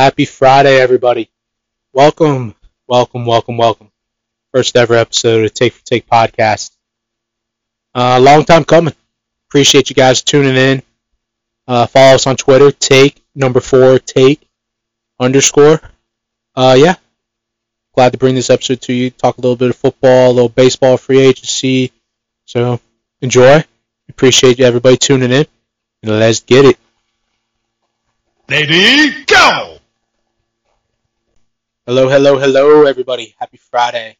Happy Friday, everybody. Welcome, welcome, welcome, welcome. First ever episode of Take for Take podcast. Uh, long time coming. Appreciate you guys tuning in. Uh, follow us on Twitter, take number four, take underscore. Uh, yeah. Glad to bring this episode to you. Talk a little bit of football, a little baseball, free agency. So enjoy. Appreciate you everybody tuning in. And let's get it. Lady, go! Hello, hello, hello, everybody. Happy Friday.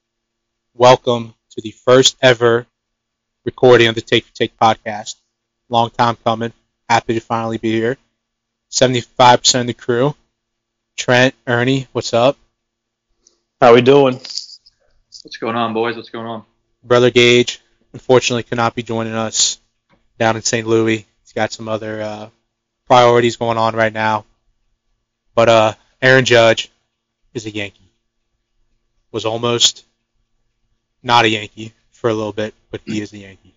Welcome to the first ever recording of the Take for Take podcast. Long time coming. Happy to finally be here. 75% of the crew. Trent, Ernie, what's up? How we doing? What's going on, boys? What's going on? Brother Gage, unfortunately, cannot be joining us down in St. Louis. He's got some other uh, priorities going on right now. But uh, Aaron Judge is a Yankee. Was almost not a Yankee for a little bit, but he is a Yankee.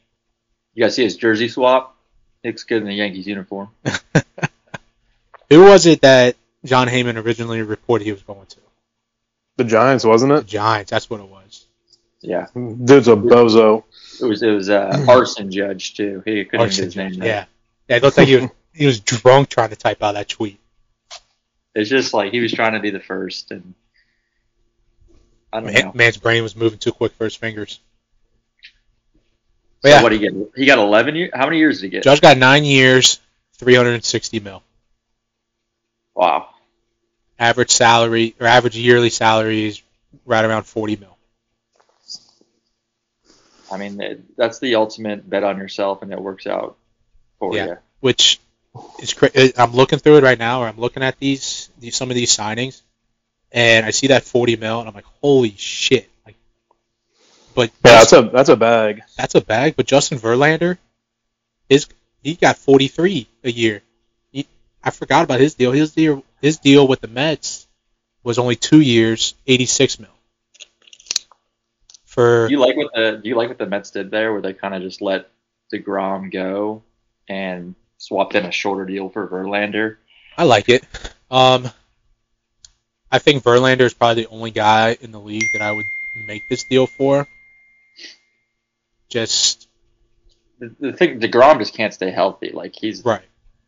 You guys see his jersey swap? Looks good in the Yankees uniform. Who was it that Jon Heyman originally reported he was going to? The Giants, wasn't The it? Giants. That's what it was. Yeah, Dude's a bozo. it was it was uh, arson judge too. He couldn't Arson get his name. Judge, right. Yeah. Yeah, it looked like he was he was drunk trying to type out that tweet. It's just like he was trying to be the first, and I don't Man, know. man's brain was moving too quick for his fingers. But So yeah, what he get? He got 11 years. How many years did he get? Judge got nine years, 360 mil. Wow. Average salary or average yearly salary is right around 40 mil. I mean, that's the ultimate bet on yourself, and it works out for Yeah. you. which is cra- I'm looking through it right now, or I'm looking at these, these some of these signings, and I see that 40 mil, and I'm like, holy shit! Like, but Yeah, that's a that's a bag. that's a bag. But Justin Verlander, his he got 43 a year. He, I forgot about his deal. His deal his deal with the Mets was only two years, 86 mil. For Do you like what the Do you like what the Mets did there, where they kind of just let Degrom go and swapped in a shorter deal for Verlander? I like it. Um, I think Verlander is probably the only guy in the league that I would make this deal for. Just The, the thing, Degrom just can't stay healthy. Like he's right.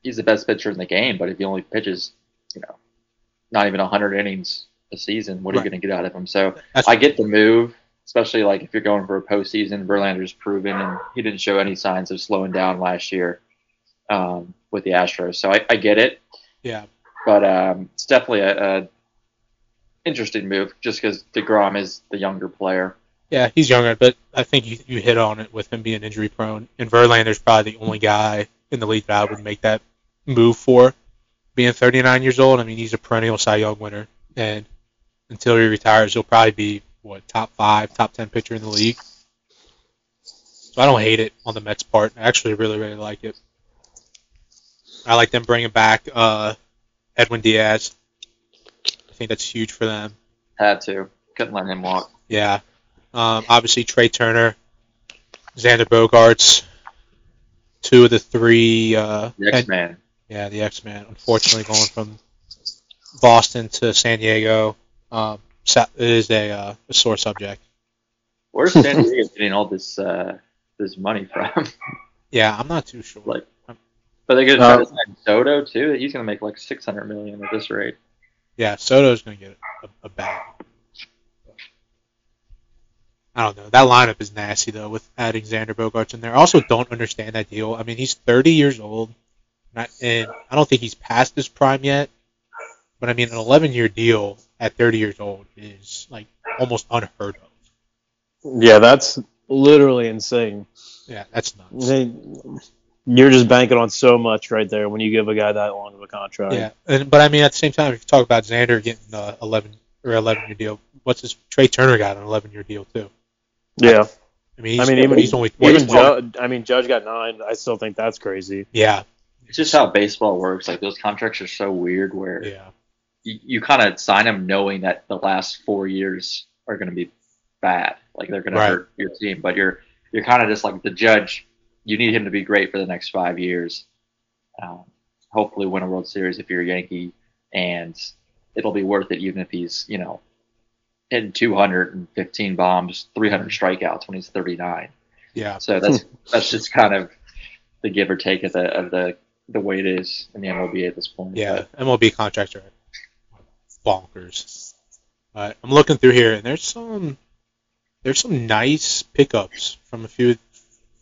he's the best pitcher in the game, but if he only pitches, you know, not even 100 innings a season, what are Right. you going to get out of him? So That's I get the move, especially like if you're going for a postseason. Verlander's proven, and he didn't show any signs of slowing down last year um, with the Astros. So I, I get it, yeah. but um, it's definitely a, a interesting move just because Degrom is the younger player. Yeah, he's younger, but I think you, you hit on it with him being injury prone. And Verlander's probably the only guy in the league that I would make that move for. Being 39 years old, I mean, he's a perennial Cy Young winner, and until he retires, he'll probably be what top five, top ten pitcher in the league. So I don't hate it on the Mets' part. I actually really, really like it. I like them bringing back uh, Edwin Diaz. I think that's huge for them. Had to couldn't let him walk. Yeah. Um, obviously, Trea Turner, Xander Bogaerts, two of the three. Uh, The X Man. yeah, the X Man. Unfortunately, going from Boston to San Diego um, it is a, uh, a sore subject. Where's San Diego getting all this uh, this money from? Yeah, I'm not too sure. Like- But they're gonna try Uh, to sign Soto too. He's gonna make like 600 million at this rate. yeah, Soto's going to get a, a bag. I don't know. That lineup is nasty though, with adding Xander Bogaerts in there. I also don't understand that deal. I mean, he's 30 years old, and I, and I don't think he's past his prime yet. But I mean, an 11 year deal at 30 years old is like almost unheard of. Yeah, that's literally insane. Yeah, that's nuts. They- You're just banking on so much right there when you give a guy that long of a contract. Yeah, and but I mean, at the same time, if you talk about Xander getting a 11 or 11 year deal, what's his Trea Turner got an 11 year deal too? Yeah. I mean, he's, I mean, even he's only what, even Judge, I mean, Judge got nine. I still think that's crazy. Yeah, It's just how baseball works. Like those contracts are so weird where yeah, you, you kind of sign them knowing that the last four years are going to be bad. Like they're going Right. to hurt your team, but you're you're kind of just like the judge. You need him to be great for the next five years. Um, hopefully, win a World Series if you're a Yankee, and it'll be worth it even if he's you know hitting 215 bombs, 300 strikeouts when he's 39. Yeah. So that's that's just kind of the give or take of the of the the way it is in the MLB at this point. Yeah. But MLB contracts are bonkers. Uh, I'm looking through here, and there's some there's some nice pickups from a few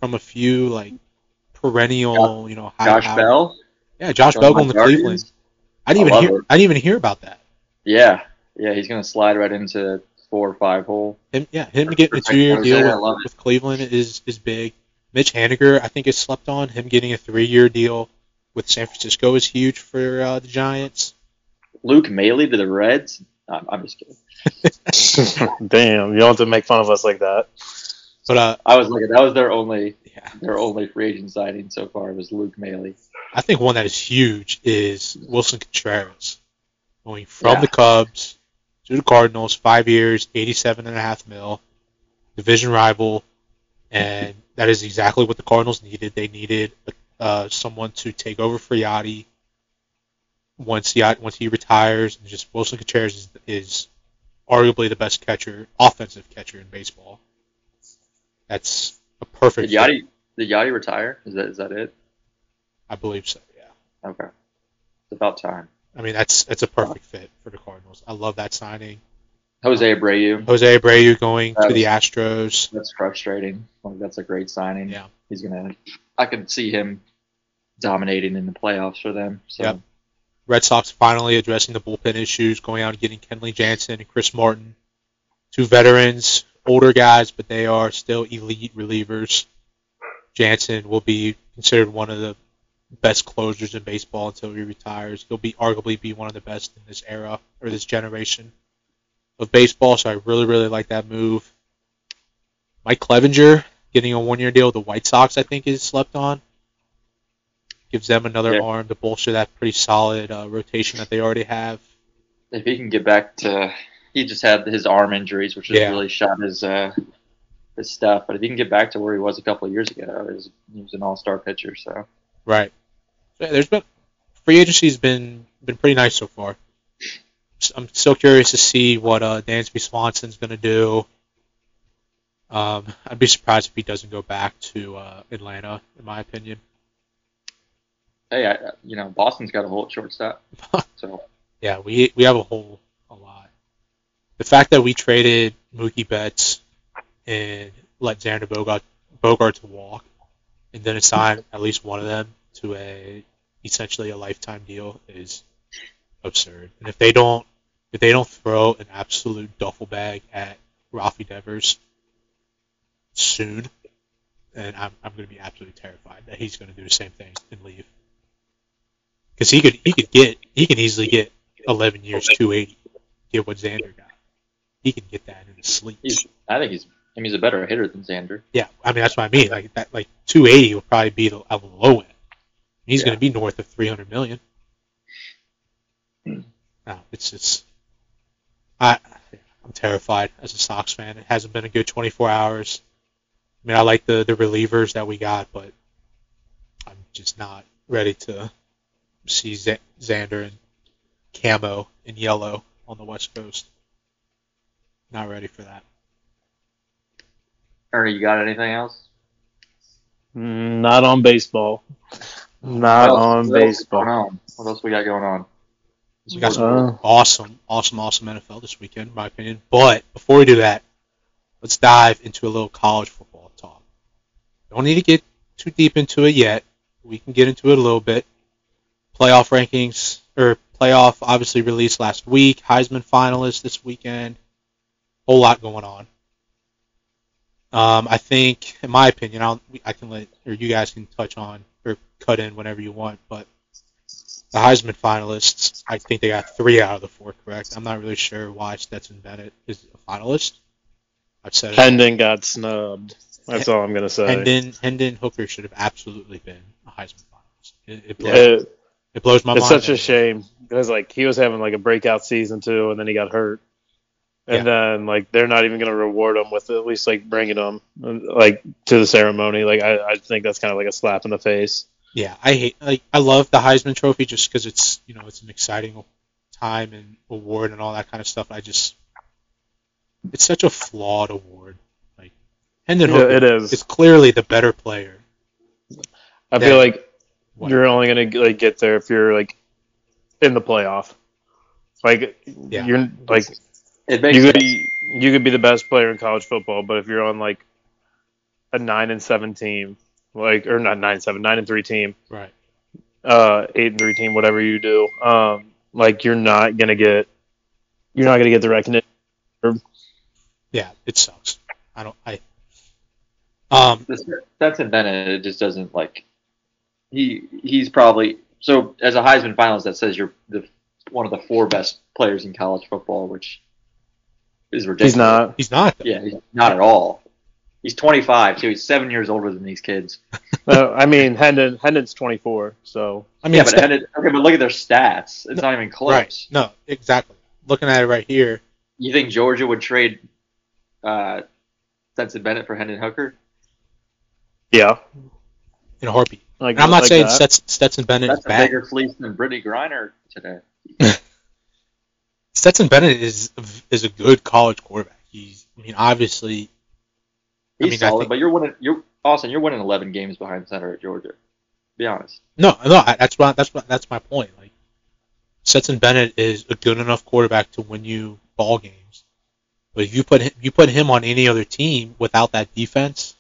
from a few like perennial, you know, high Josh power- Bell, Yeah, Josh from Bell going to Guardians. Cleveland. I didn't I even hear. it. I didn't even hear about that. Yeah, yeah, he's gonna slide right into four or five hole. Him, yeah, him getting a two-year deal I with, with Cleveland is is big. Mitch Haniger, I think, is slept on. Him getting a three-year deal with San Francisco is huge for uh, the Giants. Luke Maile to the Reds. I'm, I'm just kidding. Damn, you don't have to make fun of us like that. But uh, I was looking. That was their only yeah, their only free agent signing so far was Luke Maile. I think one that is huge is Willson Contreras going from Yeah. the Cubs to the Cardinals, five years, eighty-seven and a half mil, division rival, and that is exactly what the Cardinals needed. They needed uh, someone to take over for Yadi once Yacht once he retires, and just Willson Contreras is, is arguably the best catcher, offensive catcher in baseball. That's a perfect. Did. Yadi did Yadi retire? Is that is that it? I believe so. Yeah. Okay, it's about time. I mean, that's that's a perfect fit for the Cardinals. I love that signing. Jose Abreu. Jose Abreu going That to the Astros. That's frustrating. That's a great signing. Yeah. He's gonna. I can see him dominating in the playoffs for them. So Yep. Red Sox finally addressing the bullpen issues, going out and getting Kenley Jansen and Chris Martin, two veterans, older guys, but they are still elite relievers. Jansen will be considered one of the best closers in baseball until he retires. He'll be arguably be one of the best in this era or this generation of baseball. So I really, really like that move. Mike Clevinger getting a one-year deal with the White Sox, I think, is slept on. Gives them another Yeah. arm to bolster that pretty solid uh, rotation that they already have. if he can get back to, he just had his arm injuries, which has Yeah. really shot his uh, his stuff. But if he can get back to where he was a couple of years ago, he was, he was an all star pitcher. So Right. So, there's been free agency's been been pretty nice so far. I'm still curious to see what uh, Dansby Swanson's going to do. Um, I'd be surprised if he doesn't go back to uh, Atlanta, in my opinion. hey, I, you know Boston's got a hole at shortstop. So Yeah, we we have a hole a lot. The fact that we traded Mookie Betts and let Xander Bogart Bogart to walk, and then assign at least one of them to a essentially a lifetime deal is absurd. And if they don't if they don't throw an absolute duffel bag at Rafi Devers soon, then I'm I'm going to be absolutely terrified that he's going to do the same thing and leave. Because he could he could get he can easily get 11 years 280 get what Xander got. He can get that in his sleep. he's, I think he's, I mean, he's a better hitter than Xander. Yeah, I mean that's what I mean. Like that, like 280 will probably be the, on the low end. He's Yeah. going to be north of 300 million. No, it's just I I'm terrified as a Sox fan. It hasn't been a good 24 hours. I mean, I like the the relievers that we got, but I'm just not ready to see Z- Xander and Camo in yellow on the West Coast. Not ready for that. Ernie, you got anything else? Mm, Not on baseball. Not on what else is going baseball. on? What else we got going on? We got some Uh, awesome, awesome, awesome NFL this weekend, in my opinion. But before we do that, let's dive into a little college football talk. Don't need to get too deep into it yet. We can get into it a little bit. Playoff rankings or playoff obviously released last week. Heisman finalists this weekend. Whole lot going on. Um, I think, in my opinion, I'll, I can let or you guys can touch on or cut in whenever you want, but the Heisman finalists, I think they got three out of the four correct. I'm not really sure why Stetson Bennett is a finalist. I've said it. Hendon got snubbed. That's all I'm gonna say. Hendon, Hendon Hooker should have absolutely been a Heisman finalist. It, it, blows, It- it blows my it's mind. such a shame because like he was having like a breakout season too, and then he got hurt, and then like they're not even gonna reward them with at least like bringing them like to the ceremony. Like I, I think that's kind of like a slap in the face. Yeah, I hate like I love the Heisman Trophy just because it's you know it's an exciting time and award and all that kind of stuff. I just it's such a flawed award. Like Hendon Yeah, Hooker it is. is clearly the better player. I feel like What? you're only gonna like get there if you're like in the playoff. Like Yeah. you're like It makes you could sense. be you could be the best player in college football, but if you're on like a nine and seven team, like or not nine seven, nine and three team, Right. uh, eight and three team, whatever you do, um, like you're not gonna get you're not gonna get the recognition. Yeah, it sucks. I don't. I. Um. the Stetson Bennett it just doesn't like he he's probably so as a Heisman finalist that says you're the one of the four best players in college football, which is ridiculous. He's not. He's not. Yeah, he's not at all. He's 25, so he's seven years older than these kids. Uh, I mean, Hendon Hendon's 24, so I mean, yeah, but and it- okay, but look at their stats. It's not even close. right. No, exactly. Looking at it right here, You think Georgia would trade uh, Stetson Bennett for Hendon Hooker? yeah. in a heartbeat. Like, I'm not like saying that. Stetson, Stetson Bennett That's is a bad. bigger fleece than Brittney Griner today. Stetson Bennett is is a good college quarterback. He's. I mean, obviously, I He's mean, I solid, think- but you're winning. You're Austin. You're winning 11 games behind center at Georgia. Be honest. no, no. That's why. That's what. That's my point. Like, Stetson Bennett is a good enough quarterback to win you ball games. But if you put him, you put him on any other team without that defense,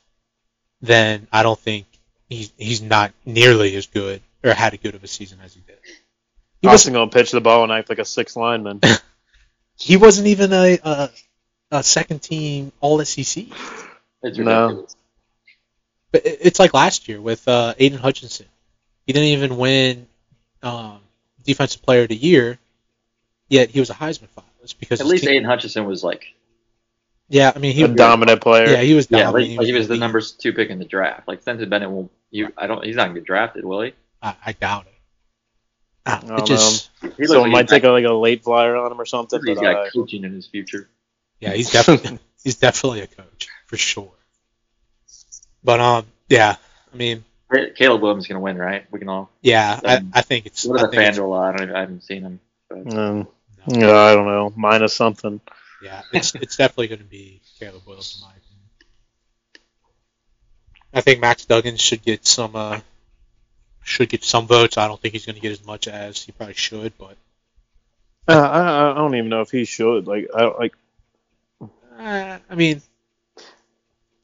then I don't think he's he's not nearly as good or had a good of a season as he did. He was Austin gonna pitch the ball and act like a six lineman. he wasn't even a a, a second team All SEC. It's No. But it- it's like last year with uh, Aidan Hutchinson. He didn't even win um, Defensive Player of the Year, yet he was a Heisman finalist because At least team- Aidan Hutchinson was like, Yeah, I mean he a dominant player. Yeah, he was yeah, dominant. like, like he was the lead. number two pick in the draft. Like Stetson Bennett will. You, I don't. He's not gonna get drafted, will he? I, I doubt it. Ah, I it don't just He looks so like might take a, like a late flyer on him or something. he's But got uh, coaching in his future. yeah, he's definitely he's definitely a coach for sure. But um, yeah, I mean, Caleb Williams is gonna win, right? We can all. yeah, I, Um, I think it's. What I are the think it's- FanDuel? I I haven't seen him. But um, no, yeah, I don't know, minus something. yeah, it's it's definitely going to be Caleb Williams in my opinion. I think Max Duggan should get some uh, should get some votes. I don't think he's going to get as much as he probably should, but Uh, I, I don't even know if he should. Like, I like, uh, I mean,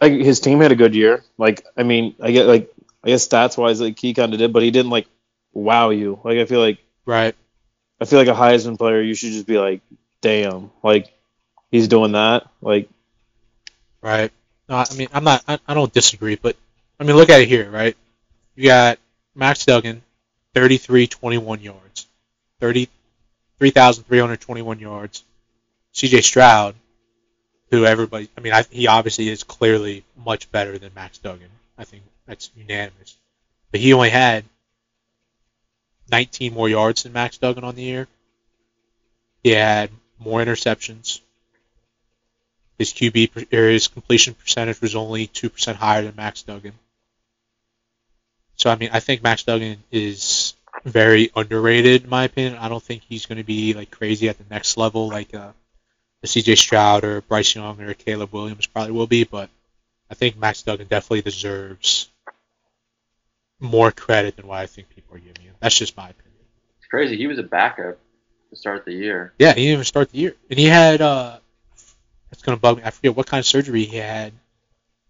like his team had a good year. Like, I mean, I get like, I guess stats wise, like he kind of did, but he didn't like wow you. Like, I feel like right? I feel like a Heisman player, you should just be like, damn, like he's doing that. Like, Right. No, I mean, I'm not. I, I don't disagree, but I mean, look at it here, right? You got Max Duggan, 33, 21 yards, 33,321 yards. C.J. Stroud, who everybody, I mean, I, he obviously is clearly much better than Max Duggan. I think that's unanimous. But he only had 19 more yards than Max Duggan on the year. He had more interceptions. His QB or his completion percentage was only two percent higher than Max Duggan. So I mean, I think Max Duggan is very underrated in my opinion. I don't think he's going to be like crazy at the next level like uh, the C.J. Stroud or Bryce Young or Caleb Williams probably will be, but I think Max Duggan definitely deserves more credit than what I think people are giving him. That's just my opinion. it's crazy. He was a backup to start the year. Yeah, he didn't even start the year, and he had uh, that's gonna bug me. I forget what kind of surgery he had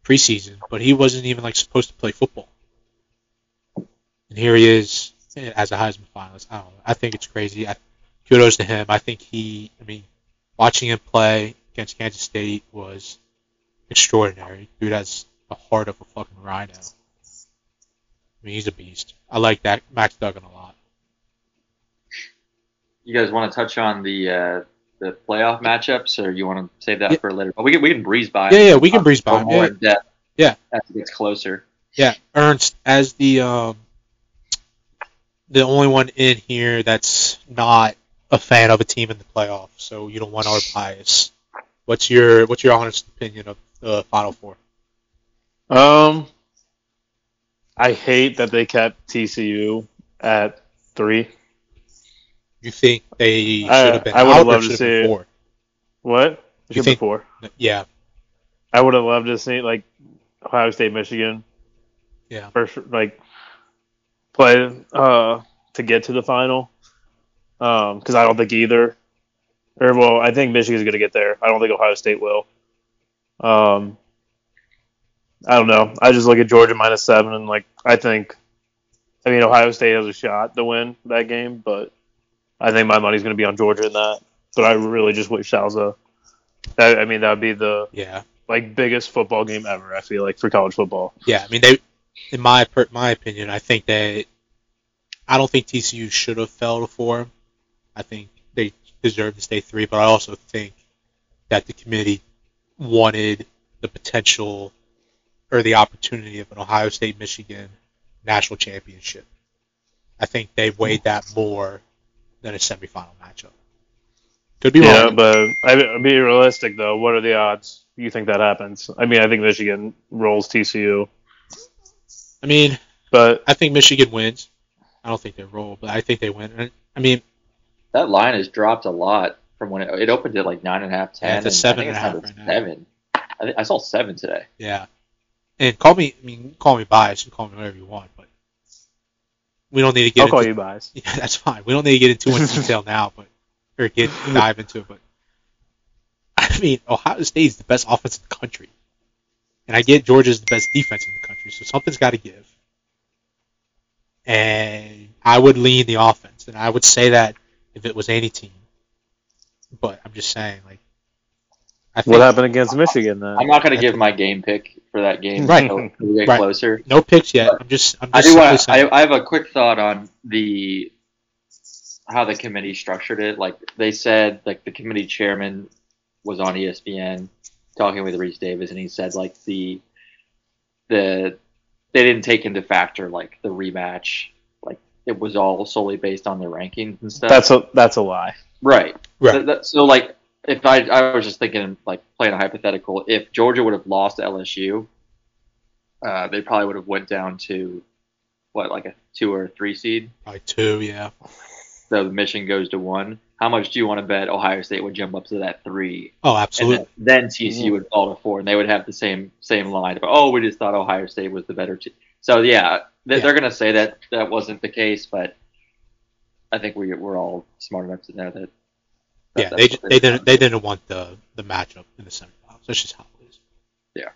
preseason, but he wasn't even like supposed to play football. And here he is eh, as a Heisman finalist. I don't know. I think it's crazy. I, kudos to him. I think he. I mean, watching him play against Kansas State was extraordinary. Dude has the heart of a fucking rhino. I mean, he's a beast. I like that Max Duggan a lot. You guys want to touch on the uh, the playoff matchups, or you want to save that Yeah. for later? But we can we can breeze by. Yeah, yeah, we can breeze by more Yeah, in depth. Yeah. as it gets closer. Yeah, Ernst as the um, the only one in here that's not a fan of a team in the playoffs, so you don't want our bias. What's your what's your honest opinion of the Final Four? um, I hate that they kept TCU at three. You think they should have been I would've loved to should have been see four? What? You think- before. Yeah, I would have loved to see like Ohio State, Michigan. Yeah. First, like play uh to get to the final. Um, because I don't think either, or well, I think Michigan's going to get there. I don't think Ohio State will. Um, I don't know. I just look at Georgia minus seven and like I think, I mean Ohio State has a shot to win that game, but I think my money's going to be on Georgia in that. But I really just wish Salza. That I mean that would be the yeah, like biggest football game ever. I feel like for college football. yeah. I mean, they, in my per, my opinion, I think that I don't think TCU should have fell to four. I think they deserve to stay three, but I also think that the committee wanted the potential or the opportunity of an Ohio State Michigan national championship. I think they weighed that more than a semifinal matchup. Could be Yeah, wrong. but I be realistic though. What are the odds you think that happens? I mean, I think Michigan rolls TCU, I mean, but I think Michigan wins. I don't think they roll, but I think they win. I mean, That line has dropped a lot from when it, it opened at like nine and a half, ten. Yeah, it's a seven I think and a it's half right to now. Seven. I, think, I saw seven today. yeah. And call me, I mean, call me biased. You call me whatever you want, but we don't need to get. I'll call into, you bias. Yeah, that's fine. We don't need to get into too much detail now, but or get dive into it. But I mean, Ohio State is the best offense in the country, and I get Georgia's the best defense in the country, so something's got to give. And I would lean the offense, and I would say that if it was any team. But I'm just saying, like, I think What happened against Michigan then? I'm not going to give my game pick for that game Right. until we get Right. closer. no picks yet. I'm just, I'm I do want. saying. I, I have a quick thought on the how the committee structured it. Like they said, like the committee chairman was on ESPN talking with Rece Davis, and he said like the the they didn't take into factor like the rematch. Like it was all solely based on the rankings and stuff. That's a that's a lie. right. Right. Th- that- so like if I I was just thinking like playing a hypothetical, if Georgia would have lost to LSU, uh, they probably would have went down to what like a two or a three seed. Probably two, yeah. So the mission goes to one. How much do you want to bet Ohio State would jump up to that three, Oh, and absolutely. then, then TCU would fall to four, and they would have the same same line of oh we just thought Ohio State was the better team. So yeah, they, Yeah. they're gonna say that that wasn't the case, but I think we we're all smart enough to know that. that yeah, that's they they didn't they didn't want the the matchup in the semifinals. That's just how it is. Yeah.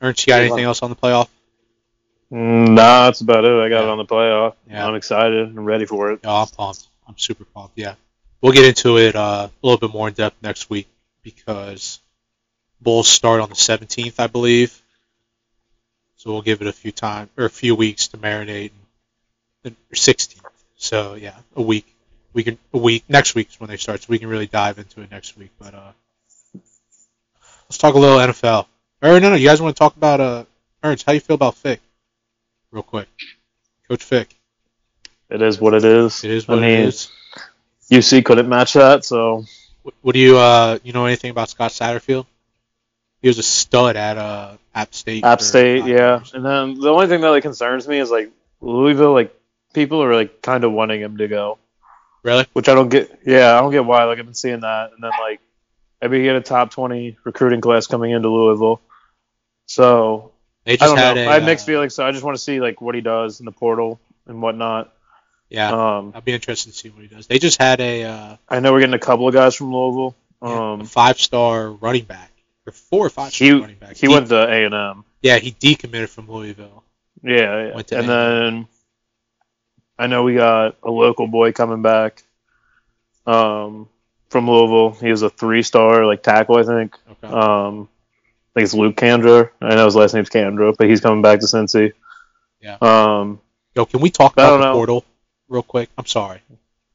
Ernst, you got anything else on the playoff? Mm, Nah, that's about it. I got it on the playoff. Yeah. I'm excited. I'm ready for it. No, I'm pumped. I'm super pumped. Yeah, we'll get into it uh, a little bit more in depth next week because Bulls start on the 17th, I believe. So we'll give it a few time or a few weeks to marinate. And, or 16th. So yeah, a week. We can a week next week is when they start, so we can really dive into it next week. But uh, let's talk a little NFL. Or no, no, you guys want to talk about uh, Ernst? How you feel about Fick? Real quick, Coach Fick. It is what it is. It is what I it mean, is. UC couldn't match that, so What, what do you uh you know anything about Scott Satterfield? He was a stud at uh App State. App State, yeah. And then the only thing that like concerns me is like Louisville, like people are like kind of wanting him to go, Really? which I don't get. Yeah, I don't get why. Like I've been seeing that, and then like maybe you get a top twenty recruiting class coming into Louisville. So I don't had know. a. I have mixed uh, feelings, so I just want to see like what he does in the portal and whatnot. Yeah, Um, I'll be interested to see what he does. They just had a uh, I know we're getting a couple of guys from Louisville. Um, five star running back or four or five star he running back. he went to A and M. Yeah, he decommitted from Louisville. Yeah, yeah. And A&M. then I know we got a local boy coming back um, from Louisville. He was a three star like tackle, I think. Okay. Um, I think it's Luke Candra. I know his last name's Candra, but he's coming back to Cincy. Yeah. Um, Yo, can we talk about the portal real quick? I'm sorry.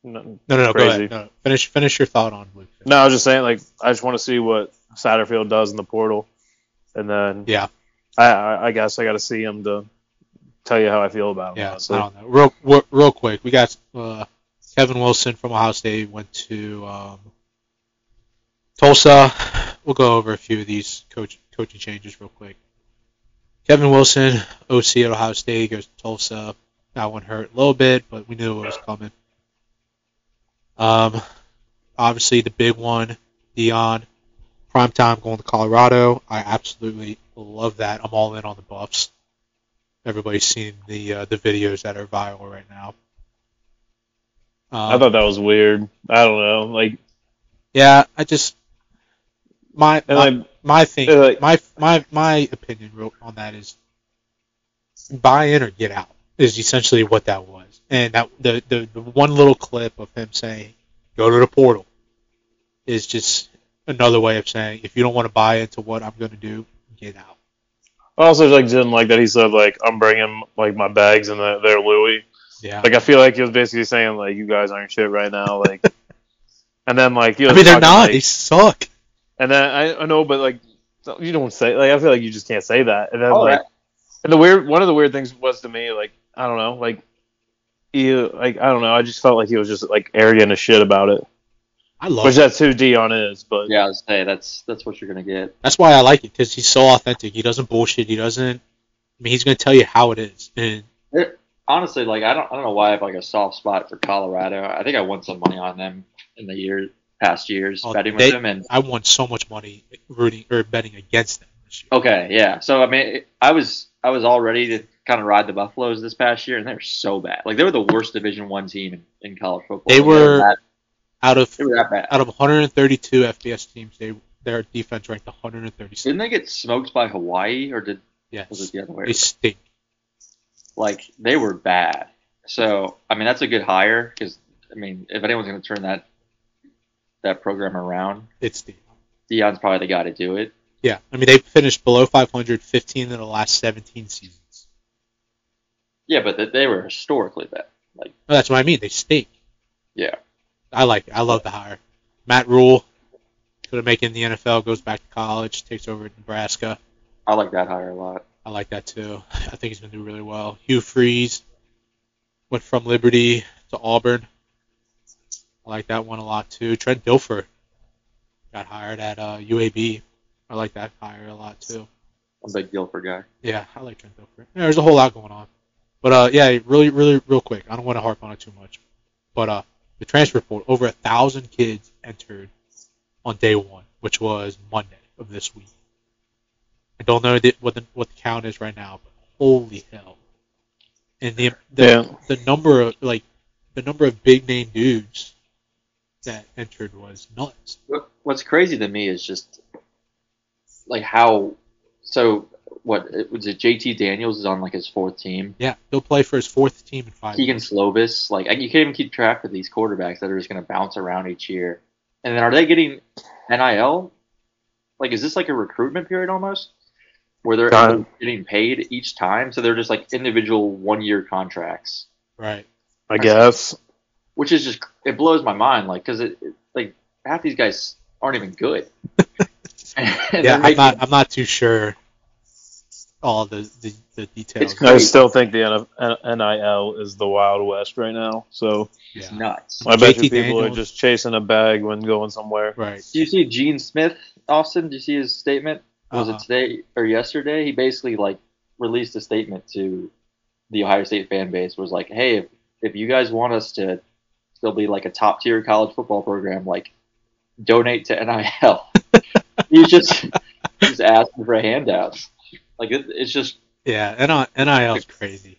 no, No, no. Go ahead. No, no. Finish finish your thought on Luke. no, I was just saying like I just want to see what Satterfield does in the portal, and then Yeah. I I, I guess I got to see him to tell you how I feel about him. Yeah, honestly. I don't know. Real, real, real quick, we got uh, Kevin Wilson from Ohio State went to um, Tulsa. We'll go over a few of these coach coaching changes real quick. Kevin Wilson, OC at Ohio State, goes to Tulsa. That one hurt a little bit, but we knew it was coming. Um, obviously the big one, Deion, prime time going to Colorado. I absolutely love that. I'm all in on the Buffs. Everybody's seen the uh, the videos that are viral right now. Um, I thought that was weird. I don't know. Like, yeah, I just my my, like, my thing, uh, like- my my my opinion on that is buy in or get out is essentially what that was. And that the, the the one little clip of him saying go to the portal is just another way of saying if you don't want to buy into what I'm going to do, get out. I also like didn't like that he said like I'm bringing like my bags and that they're Louis. Yeah. Like I feel like he was basically saying like you guys aren't shit right now. Like, and then like you was I mean they're not. like- they suck. and then I, I know, but like you don't say like I feel like you just can't say that. And then Oh, like yeah. and the weird one of the weird things was to me like I don't know like he like I don't know I just felt like he was just like arrogant as shit about it, I love which it. that's who Deion is. But Yeah, I was say that's that's what you're gonna get. That's why I like it because he's so authentic. He doesn't bullshit. He doesn't. I mean, he's going to tell you how it is. And It, honestly, like I don't I don't know why I have like a soft spot for Colorado. I think I won some money on them in the year past years Oh, betting they- with them and I won so much money rooting or betting against them okay, yeah. So I mean, I was I was all ready to kind of ride the Buffaloes this past year, and they were so bad. Like they were the worst Division One team in, in college football. They Like, were- Out of they were that bad. out of 132 FBS teams, they their defense ranked 136. Didn't they get smoked by Hawaii, or did was Yes, it the other way? they stink. like they were bad. So I mean, that's a good hire because I mean, if anyone's going to turn that that program around, It's Deion. Deion's probably the guy to do it. Yeah, I mean they finished below 500 15 in the last 17 seasons. Yeah, but they, they were historically bad. No, that's what I mean. They stink. Yeah. I like it. I love the hire. Matt Rhule could have making the NFL, goes back to college, takes over at Nebraska. I like that hire a lot. I like that too. I think he's going to do really well. Hugh Freeze went from Liberty to Auburn. I like that one a lot too. Trent Dilfer got hired at uh, UAB. I like that hire a lot too. I'm a big Dilfer guy. Yeah, I like Trent Dilfer. There's a whole lot going on. But uh, yeah, really, really, real quick. I don't want to harp on it too much. But uh, the transfer portal, over a thousand kids entered on day one, which was Monday of this week. I don't know the, what the what the count is right now, but holy hell! And the the, Yeah. the number of like the number of big name dudes that entered was nuts. What's crazy to me is just like how. So what was it? JT Daniels is on like his fourth team. Yeah, he'll play for his fourth team in five. Kedon years. Slovis, like you can't even keep track of these quarterbacks that are just going to bounce around each year. And then are they getting NIL? Like, is this like a recruitment period almost, where they're Kind getting paid each time? So they're just like individual one-year contracts, Right. I guess which is just it blows my mind. Like, because it, it like half these guys aren't even good. Yeah, they're I'm not. I'm not too sure. All the the, the details. I still think the NIL is the Wild West right now. So it's Yeah. nuts. I bet you JT people are just chasing a bag when going somewhere. Right. Do you see Gene Smith, Austin? Do you see his statement? Was Uh-uh. it uh-huh. today or yesterday? He basically like released a statement to the Ohio State fan base. Was like, hey, if, if you guys want us to still be like a top tier college football program, like donate to NIL. He's just just asking for handouts. Like it, it's just Yeah. NIL, NIL is crazy.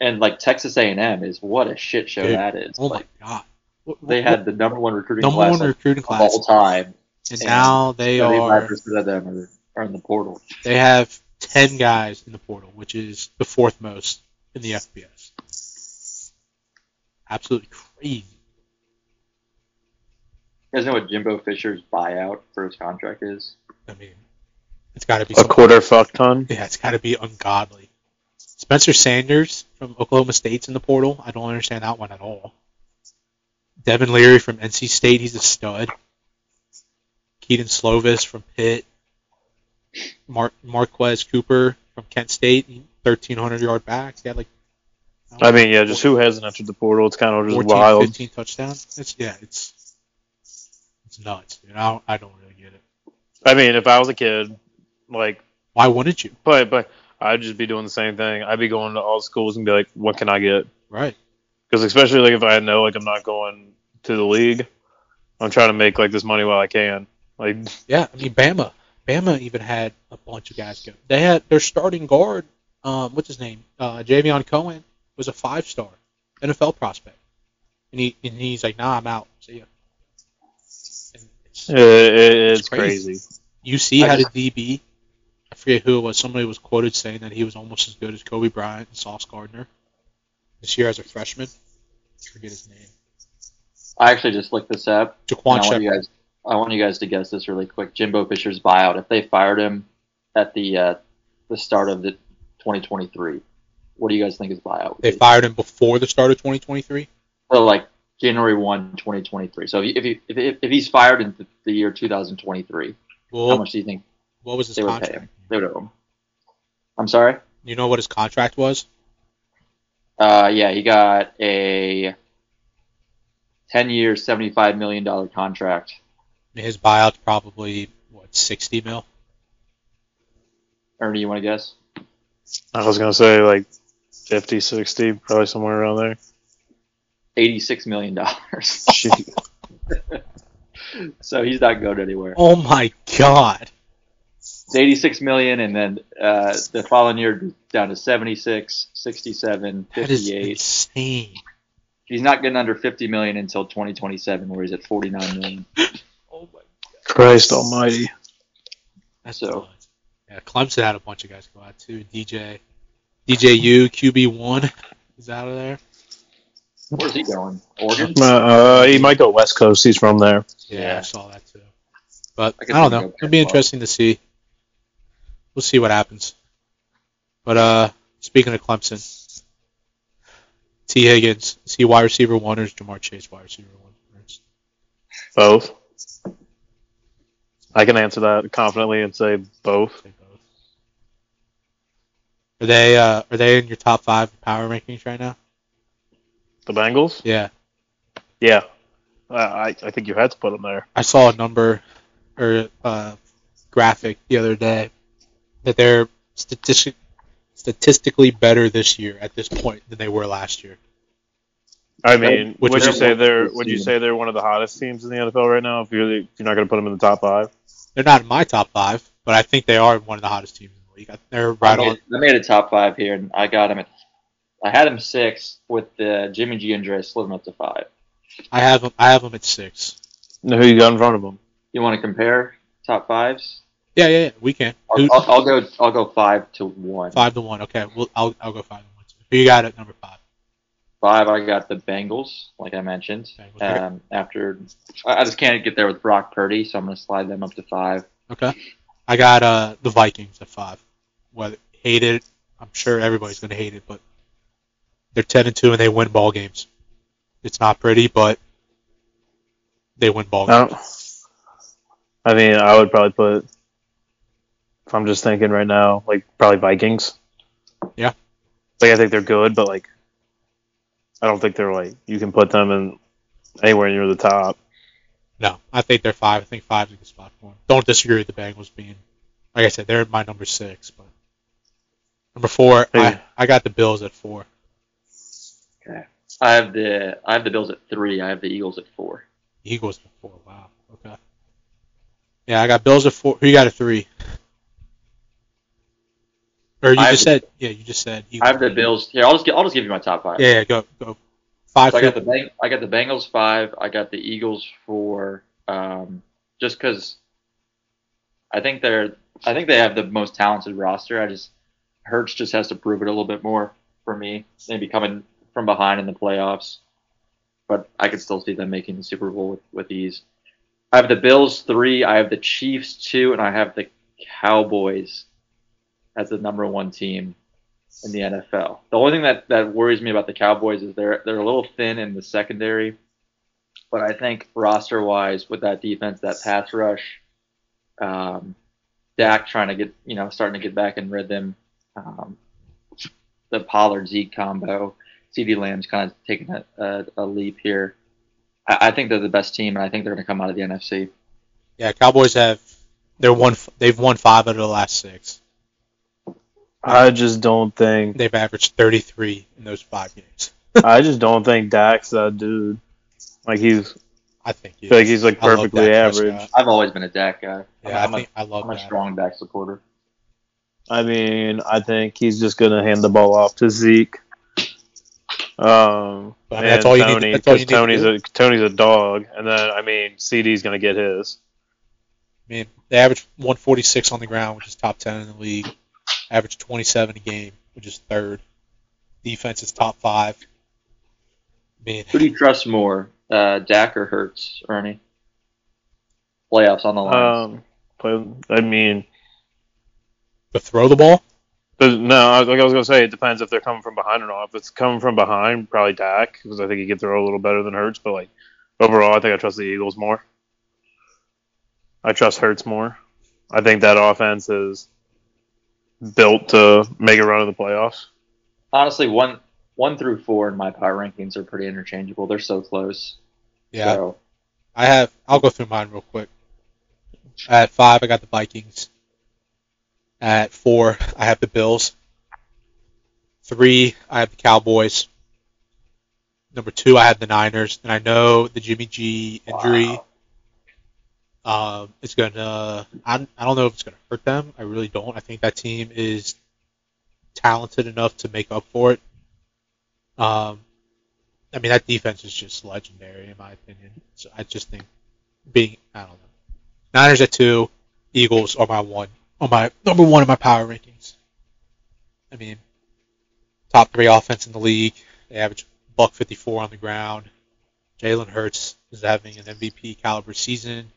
and like Texas A&M is what a shit show Dude, that is. Oh like my god. What- they what- had the number one recruiting number class one recruiting of class, all time. and and now they are. percent of them are, are in the portal. They have ten guys in the portal, which is the fourth most in the FBS. Absolutely crazy. You guys know what Jimbo Fisher's buyout for his contract is? I mean, it's got to be A something. quarter fuck ton. Yeah, it's got to be ungodly. Spencer Sanders from Oklahoma State's in the portal. I don't understand that one at all. Devin Leary from NC State, he's a stud. Kedon Slovis from Pitt. Mar- Marquez Cooper from Kent State, 1,300 yard backs. He had like. I mean, yeah, just who hasn't entered the portal? It's kind of just 14, wild. 15 touchdowns. It's yeah, it's it's nuts, dude. I don't, I don't really get it. I mean, if I was a kid, like, Why wouldn't you? but but I'd just be doing the same thing. I'd be going to all schools and be like, what can I get? Right. Because especially like if I know like I'm not going to the league. I'm trying to make like this money while I can. Like Yeah, I mean Bama. Bama even had a bunch of guys go. They had their starting guard, um, what's his name? Uh, Javion Cohen was a five star NFL prospect, and he and he's like, nah, I'm out. See ya. It's, it, it, it's It's crazy. crazy. you see I how just- the DB. Forget who it was. Somebody was quoted saying that he was almost as good as Coby Bryant and Sauce Gardner this year as a freshman. I forget his name. I actually just looked this up. Jaquan I want you guys. I want you guys to guess this really quick. Jimbo Fisher's buyout. If they fired him at the uh, the start of the 2023, what do you guys think his buyout would They be? fired him before the start of 2023. So like January 1, 2023. So if he, if, he, if he's fired in the year 2023, how much do you think what was his they would pay contract? They would owe him. I'm sorry. You know what his contract was? Uh, yeah, he got a 10 year, 75 million dollar contract. His buyout's probably what 60 mil. Ernie, you want to guess? I was gonna say like 50, 60, probably somewhere around there. 86 million dollars. So he's not going anywhere. Oh my god! It's 86 million, and then uh, the following year down to 76, 67, That is 58. insane. He's not getting under 50 million until 2027, where he's at 49 million. Oh my. Christ Almighty. That's So- nuts. Yeah, Clemson had a bunch of guys go out too. DJ, DJU QB one is out of there. Where's he going? Oregon? Uh, he might go West Coast. He's from there. Yeah, Yeah. I saw that too. But I I, don't know. It'll be interesting to see. We'll see what happens. But uh, speaking of Clemson, Tee Higgins, is he wide receiver one or is Ja'Marr Chase wide receiver one? Both. I can answer that confidently and say both. Are they uh, are they in your top five power rankings right now? The Bengals? Yeah, Yeah. Uh, I, I think you had to put them there. I saw a number or uh, graphic the other day that they're statistic, statistically better this year at this point than they were last year. I mean, Which would you say they're would you say they're one of the hottest teams in the NFL right now? If you're if you're not going to put them in the top five, They're not in my top five, but I think they are one of the hottest teams in the league. They're I right made, on. I made a top five here, and I got him at. I had them six with the Jimmy G injury. I slid him up to five. I have them. I have them at six. Now, who you got in front of them? You want to compare top fives? Yeah, yeah, yeah. We can. I'll, I'll, I'll go. I'll go five to one. five to one. Okay, well, I'll I'll go five to one. Who you got at number five? Five, I got the Bengals, like I mentioned. Bengals, okay. Um, after, I I just can't get there with Brock Purdy, so I'm going to slide them up to five. Okay. I got uh the Vikings at five. Whether hate it, I'm sure everybody's gonna hate it, but they're ten and two and they win ball games. It's not pretty, but they win ball games. don't. I mean, I would probably put. If I'm just thinking right now, like probably Vikings. Yeah. Like I think they're good, but like, I don't think they're like you can put them in anywhere near the top. No, I think they're five. I think five's a good spot for them. Don't disagree with the Bengals being, like I said, they're my number six. But number four, Hey. I, I got the Bills at four. Okay, I have the I have the Bills at three. I have the Eagles at four. Eagles at four. Wow. Okay. Yeah, I got Bills at four. Who you got at three? Or you I just said? Yeah, you just said. I have the Bills. Here, I'll just I'll just give you my top five. Yeah, yeah, go go. Five. So I got the Bang, I got the Bengals five. I got the Eagles four. Um, just because I think they're I think they have the most talented roster. I just Hurts just has to prove it a little bit more for me. Maybe coming from behind in the playoffs, but I could still see them making the Super Bowl with, with ease. I have the Bills three. I have the Chiefs two, and I have the Cowboys as the number one team in the NFL. The only thing that, that worries me about the Cowboys is they're they're a little thin in the secondary, but I think roster wise with that defense, that pass rush, um, Dak trying to get you know starting to get back in rhythm, um, the Pollard Zeke combo, CeeDee Lamb's kind of taking a, a, a leap here. I, I think they're the best team, and I think they're going to come out of the NFC. Yeah, Cowboys have. They're one. They've won five out of the last six. I just don't think. They've averaged 33 in those five games. I just don't think Dak's that dude. Like he's I think he like he's like perfectly average. Prescott. I've always been a Dak guy. Yeah, I'm, I a- think I love I'm a strong Dak supporter. I mean, I think he's just gonna hand the ball off to Zeke. Um, I mean, that's all you need to- Tony, that's because to Tony's a Tony's a dog, and then I mean, CeeDee's gonna get his. I mean, they average 146 on the ground, which is top 10 in the league. Average 27 a game, which is third. Defense is top five. I mean, Who do you trust more, uh, Dak or Hurts, Ernie? Playoffs on the line. Um, but, I mean, to throw the ball, but no, I- like I was gonna say, it depends if they're coming from behind or not. If it's coming from behind, probably Dak, because I think he can throw a little better than Hurts. But like overall, I think I trust the Eagles more. I trust Hurts more. I think that offense is built to make a run of the playoffs. Honestly, one one through four in my power rankings are pretty interchangeable. They're so close. yeah. So I have. I'll go through mine real quick. At five, I got the Vikings. At four, I have the Bills. Three, I have the Cowboys. Number two, I have the Niners, and I know the Jimmy G injury. Um, it's gonna. I, I don't know if it's gonna hurt them. I really don't. I think that team is talented enough to make up for it. Um, I mean that defense is just legendary in my opinion. So I just think being I don't know. Niners at two, Eagles are my one on my number one in my power rankings. I mean, top three offense in the league. They average buck fifty four on the ground. Jalen Hurts is having an MVP caliber season.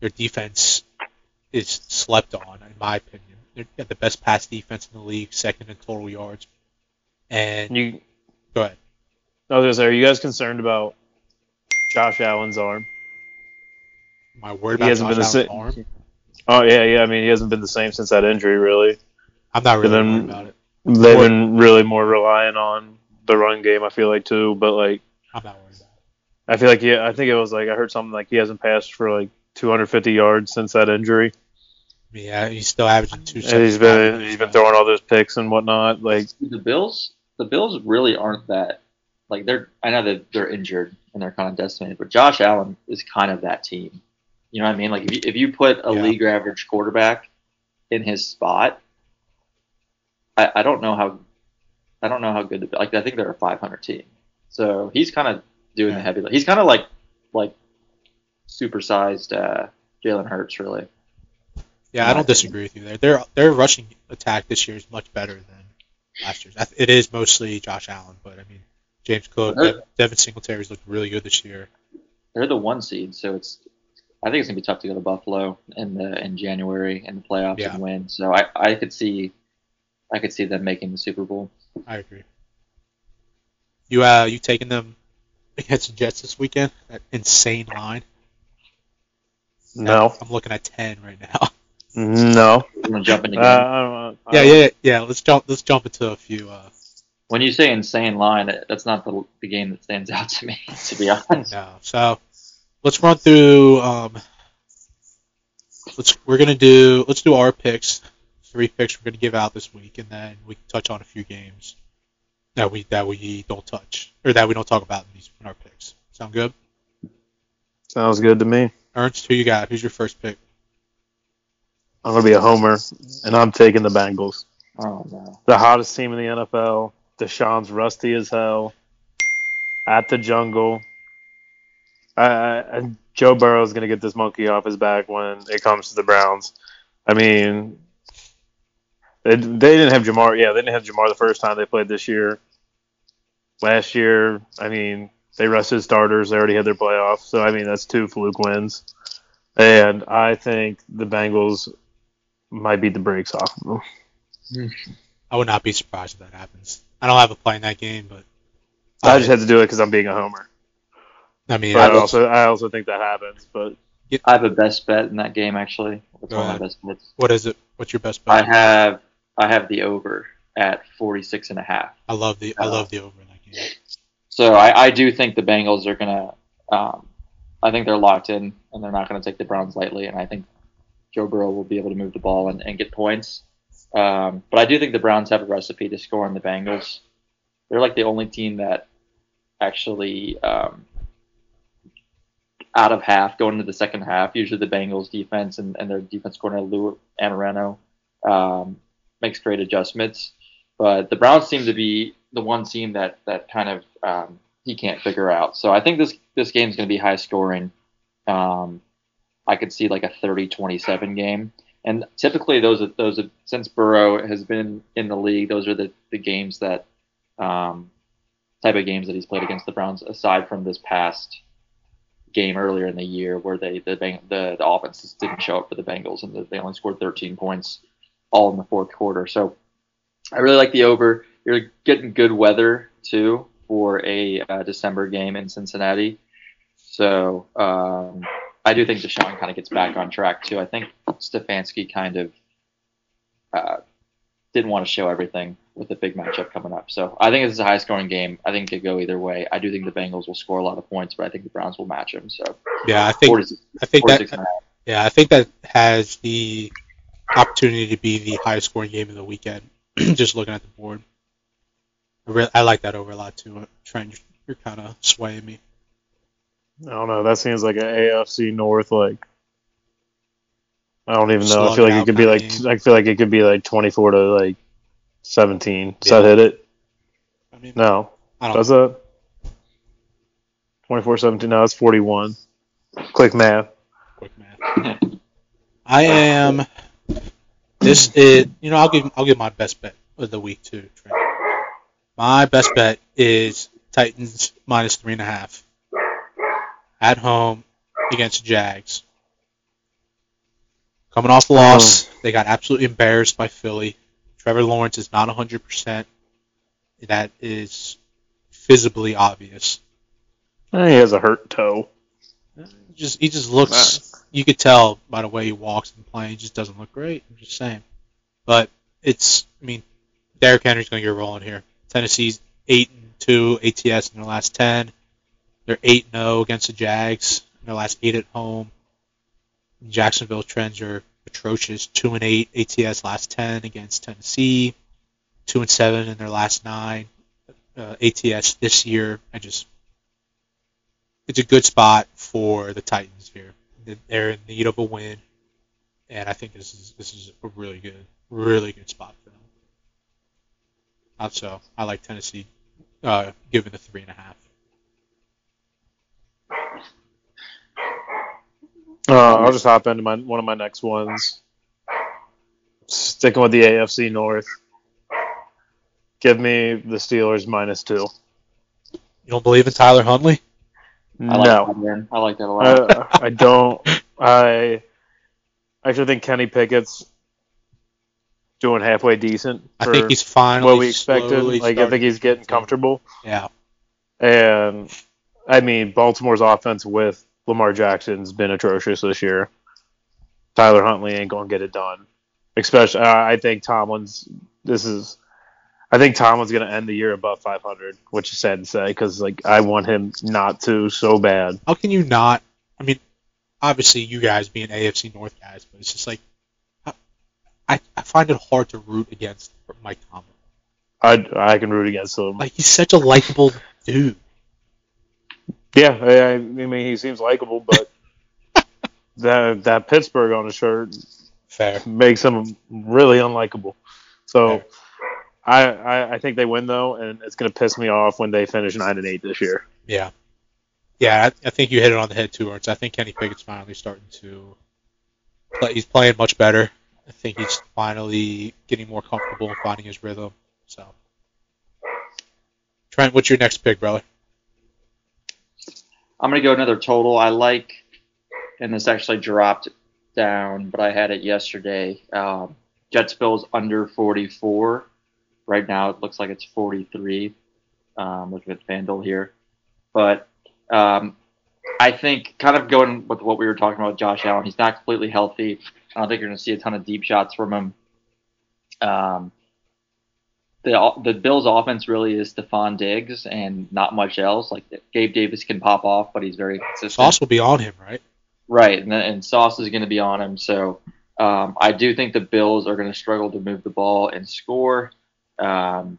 Their defense is slept on, in my opinion. They're got the best pass defense in the league, second in total yards. And You, go ahead. I was gonna say, are you guys concerned about Josh Allen's arm? Am I worried He about hasn't Josh been the Allen's same. arm? Oh yeah, yeah. I mean, he hasn't been the same since that injury. Really, I'm not really then- about it. they've Or- been really more relying on the run game. I feel like too, but like I'm not worried about it. I feel like yeah, I think it was like I heard something like he hasn't passed for like 250 yards since that injury, Yeah, he's still averaging two. and he's been he's been throwing all those picks and whatnot. Like the Bills, the Bills really aren't that. Like they're, I know that they're injured and they're kind of decimated, but Josh Allen is kind of that team. You know what I mean? Like if you, if you put a Yeah. league average quarterback in his spot, I, I don't know how, I don't know how good. The, like I think they're a 500 team, so he's kind of doing the Yeah. heavy. He's kind of like like supersized uh, Jalen Hurts, really. Yeah, I don't disagree with you there. Their their rushing attack this year is much better than last year's. It is mostly Josh Allen, but I mean James Cook, Devin Singletary's looked really good this year. they're the one seed, so it's I think it's gonna be tough to go to Buffalo in the in January in the playoffs Yeah. and win. So I, I could see I could see them making the Super Bowl. I agree. You uh you taking them against the Jets this weekend? That insane line. No, I'm looking at ten right now. no. I'm gonna jump in Uh, again. I don't know. I Yeah, yeah, yeah. Let's jump. Let's jump into a few. Uh, when you say insane line, that's not the, the game that stands out to me, to be honest. No. So let's run through. Um, let's we're gonna do let's do our picks. Three picks we're gonna give out this week, and then we can touch on a few games that we that we don't touch or that we don't talk about in these in our picks. Sound good? Sounds good to me. Ernst, who you got? Who's your first pick? I'm gonna be a homer, and I'm taking the Bengals. Oh no. the hottest team in the NFL. Deshaun's rusty as hell. At the jungle. I, I, I- Joe Burrow's going to get this monkey off his back when it comes to the Browns. I mean, they, they didn't have Ja'Marr. Yeah, they didn't have Ja'Marr the first time they played this year. Last year, I mean, they rested starters. They already had their playoffs. So, I mean, that's two fluke wins. And I think the Bengals might beat the brakes off of them. I would not be surprised if that happens. I don't have a play in that game, but I just had to do it because I'm being a homer. I mean, I I also I also think that happens. But I have a best bet in that game actually. That's one of my best bets. what is it? What's your best bet? I have I have the over at 46 and a half. I love the I Uh, love the over in that game. So I, I do think the Bengals are gonna. Um, I think they're locked in, and they're not gonna take the Browns lightly. And I think Joe Burrow will be able to move the ball and, and get points. Um, but I do think the Browns have a recipe to score on the Bengals. They're like the only team that actually um, out of half going into the second half. Usually the Bengals defense and, and their defense coordinator Lou Anarumo um, makes great adjustments. But the Browns seem to be the one team that that kind of um, he can't figure out. So I think this this game is going to be high scoring. Um, I could see like a 30-27 game. And typically those are, those are, since Burrow has been in the league, those are the, the games that um, type of games that he's played against the Browns. Aside from this past game earlier in the year where they the the, the offenses didn't show up for the Bengals and they only scored 13 points all in the fourth quarter. So I really like the over. You're getting good weather too for a uh, December game in Cincinnati. So um, I do think Deshaun kind of gets back on track too. I think Stefanski kind of uh, didn't want to show everything with a big matchup coming up. So I think this is a high scoring game. I think it could go either way. I do think the Bengals will score a lot of points, but I think the Browns will match them. So yeah, I think 46, I think that and a half. yeah, I think that has the opportunity to be the highest scoring game of the weekend. Just looking at the board, I, re- I like that over a lot too. Uh, Trent, you're kind of swaying me. I don't know. That seems like an AFC North like. I don't even know. I feel like it could be like game. I feel like it could be like twenty four to like seventeen. Does Yeah. that hit it? I mean, No. I don't. Does it? 24-17. No, it's forty one. Quick math. quick math. I am. This is, you know, I'll give I'll give my best bet of the week too. Trent. My best bet is Titans minus three and a half at home against Jags. Coming off the oh. loss, they got absolutely embarrassed by Philly. Trevor Lawrence is not 100%. That is visibly obvious. He has a hurt toe. Just he just looks. You could tell by the way he walks and playing. He just doesn't look great. I'm just saying. But it's. I mean, Derrick Henry's going to get rolling here. Tennessee's eight and two ATS in their last ten. They're eight and zero against the Jags in their last eight at home. Jacksonville trends are atrocious. Two and eight ATS last ten against Tennessee. Two and seven in their last nine uh, ATS this year. I just it's a good spot for the Titans here. They're in need of a win, and I think this is this is a really good, really good spot for them. Also, I like Tennessee uh, given the three and a half. Uh, I'll just hop into my one of my next ones. Sticking with the AFC North. Give me the Steelers minus two. You don't believe in Tyler Huntley? I like no, that, man. I like that a lot. uh, I don't. I actually think Kenny Pickett's doing halfway decent. I think he's finally what we expected. Like I think he's getting comfortable. Yeah, And I mean, Baltimore's offense with Lamar Jackson's been atrocious this year. Tyler Huntley ain't gonna get it done. Especially, uh, I think Tomlin's. This is. I think Tomlin's gonna end the year above 500, which is sad to say because like I want him not to so bad. how can you not? I mean, obviously you guys being AFC North guys, but it's just like I I find it hard to root against Mike Tomlin. I I can root against him. Like he's such a likable dude. Yeah, I, I mean he seems likable, but that that Pittsburgh on his shirt Fair. makes him really unlikable. So I, I I think they win though, and it's gonna piss me off when they finish nine and eight this year. Yeah. Yeah, I, I think you hit it on the head too, Ernst. I think Kenny Pickett's finally starting to play. He's playing much better. I think he's finally getting more comfortable and finding his rhythm. So, Trent, what's your next pick, brother? I'm gonna go another total. I like, and this actually dropped down, but I had it yesterday. Um, Bills under 44. Right now it looks like it's 43. Um, looking at FanDuel here, but um, I think kind of going with what we were talking about Josh Allen. He's not completely healthy. I don't think you're gonna see a ton of deep shots from him. Um, the the Bills' offense really is Stefon Diggs and not much else. Like Gabe Davis can pop off, but he's very consistent. Sauce will be on him, right? Right, and, then- and Sauce is going to be on him. So um, I do think the Bills are going to struggle to move the ball and score. Um,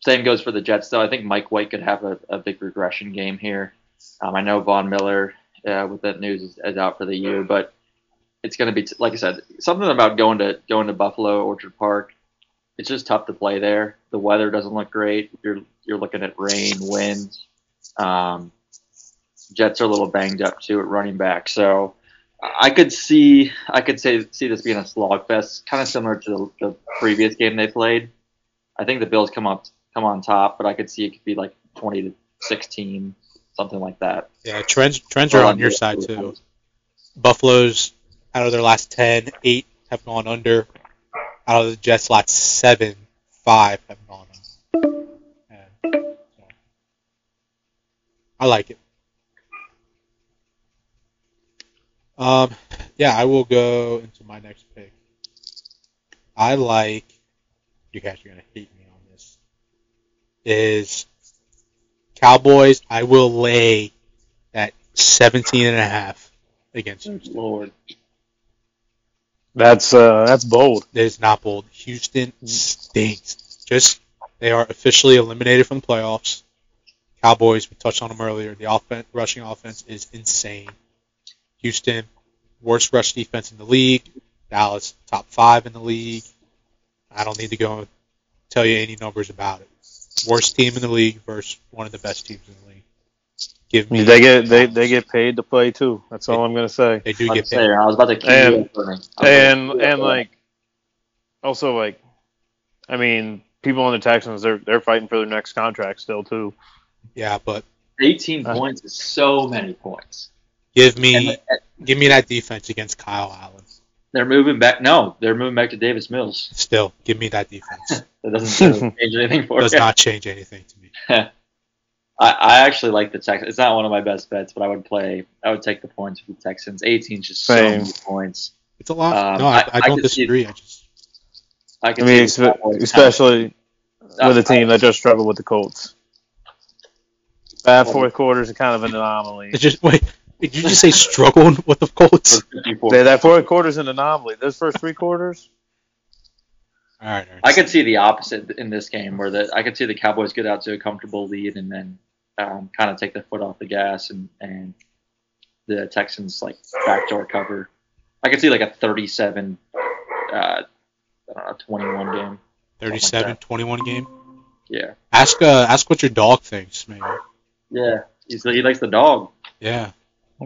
same goes for the Jets, though. I think Mike White could have a, a big regression game here. Um, I know Von Miller uh, with that news is, is out for the year. But it's going to be, t- like I said, something about going to going to Buffalo Orchard Park. It's just tough to play there. The weather doesn't look great. You're you're looking at rain, winds. Um, Jets are a little banged up too at running back, so I could see I could say see this being a slogfest, kind of similar to the, the previous game they played. I think the Bills come up come on top, but I could see it could be like 20 to 16, something like that. Yeah, trends trends are on your side too. Buffalo's out of their last 10, 8 have gone under. Out of the Jets' last 7, 5 have gone under. And, so, I like it. Um, yeah, I will go into my next pick. I like. You guys are gonna hate me on this. Is Cowboys? I will lay that 17 and a half against Houston. That's uh, that's bold. That is not bold. Houston stinks. Just they are officially eliminated from the playoffs. Cowboys, we touched on them earlier. The offense, rushing offense is insane. Houston, worst rush defense in the league. Dallas, top five in the league. I don't need to go tell you any numbers about it. Worst team in the league versus one of the best teams in the league. Give me. They get they, they get paid to play too. That's all I'm gonna say. They do I get was, paid. saying, I was about to keep And- you up for me. I was about to keep And and like also like I mean people on the Texans they're they're fighting for their next contract still too. Yeah, but 18 Uh, points is so many points. give And me give me that defense against Kyle Allen. they're moving back. No, they're moving back to Davis Mills. Still, give me that defense. That doesn't change anything for Does you. not change anything to me. I, I actually like the Texans. It's not one of my best bets, but I would play. I would take the points with the Texans. 18 is just so many points. It's a lot. Um, no, I, I- I I don't could see- disagree. I just I I mean see the especially kind with a team that just struggled with the Colts. Bad fourth quarters are kind of an anomaly. it's just wait. Did you just say struggling with the Colts? Yeah, that fourth quarter is an anomaly. Those first three quarters, All right, all right. I could see the opposite in this game, where the I could see the Cowboys get out to a comfortable lead and then um, kind of take the foot off the gas and and the Texans like backdoor cover. I could see like a 37, uh, I don't know, 21 game. 37, 21 game. Yeah, Ask uh, ask what your dog thinks, man. yeah. He's, he likes the dog. Yeah,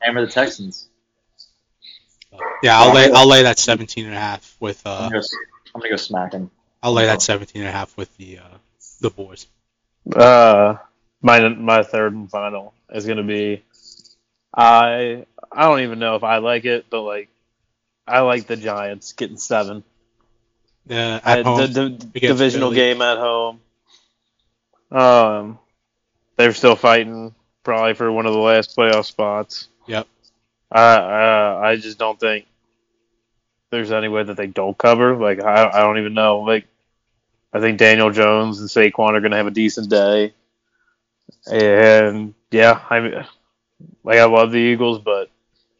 Hammer the Texans. yeah. I'll lay I'll lay that 17 and a half with I'm uh gonna go, I'm gonna go smack him. I'll lay that 17 and a half with the uh the boys. uh, my my third and final is gonna be. I I don't even know if I like it, but like I like the Giants getting seven. Uh, at Uh, home, the, the divisional Philly. game at home. Um, they're still fighting probably for one of the last playoff spots. Yep. I uh, I just don't think there's any way that they don't cover. Like I I don't even know. Like I think Daniel Jones and Saquon are gonna have a decent day. And yeah, I mean, like I love the Eagles, but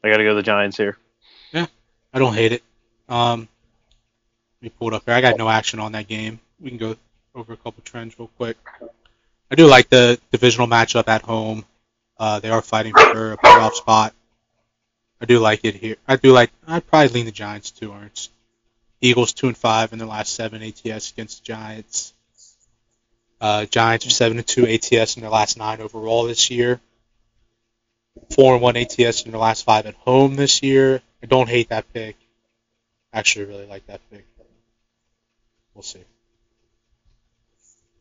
I got to go the Giants here. Yeah, I don't hate it. Um, let me pull it up here. I got no action on that game. We can go over a couple trends real quick. I do like the divisional matchup at home. Uh, they are fighting for a playoff spot. I do like it here. I do like. I'd probably lean the Giants too, Ernst. Eagles two and five in their last seven ATS against the Giants. Uh, Giants are seven and two ATS in their last nine overall this year. Four and one ATS in their last five at home this year. I don't hate that pick. Actually, really like that pick. We'll see.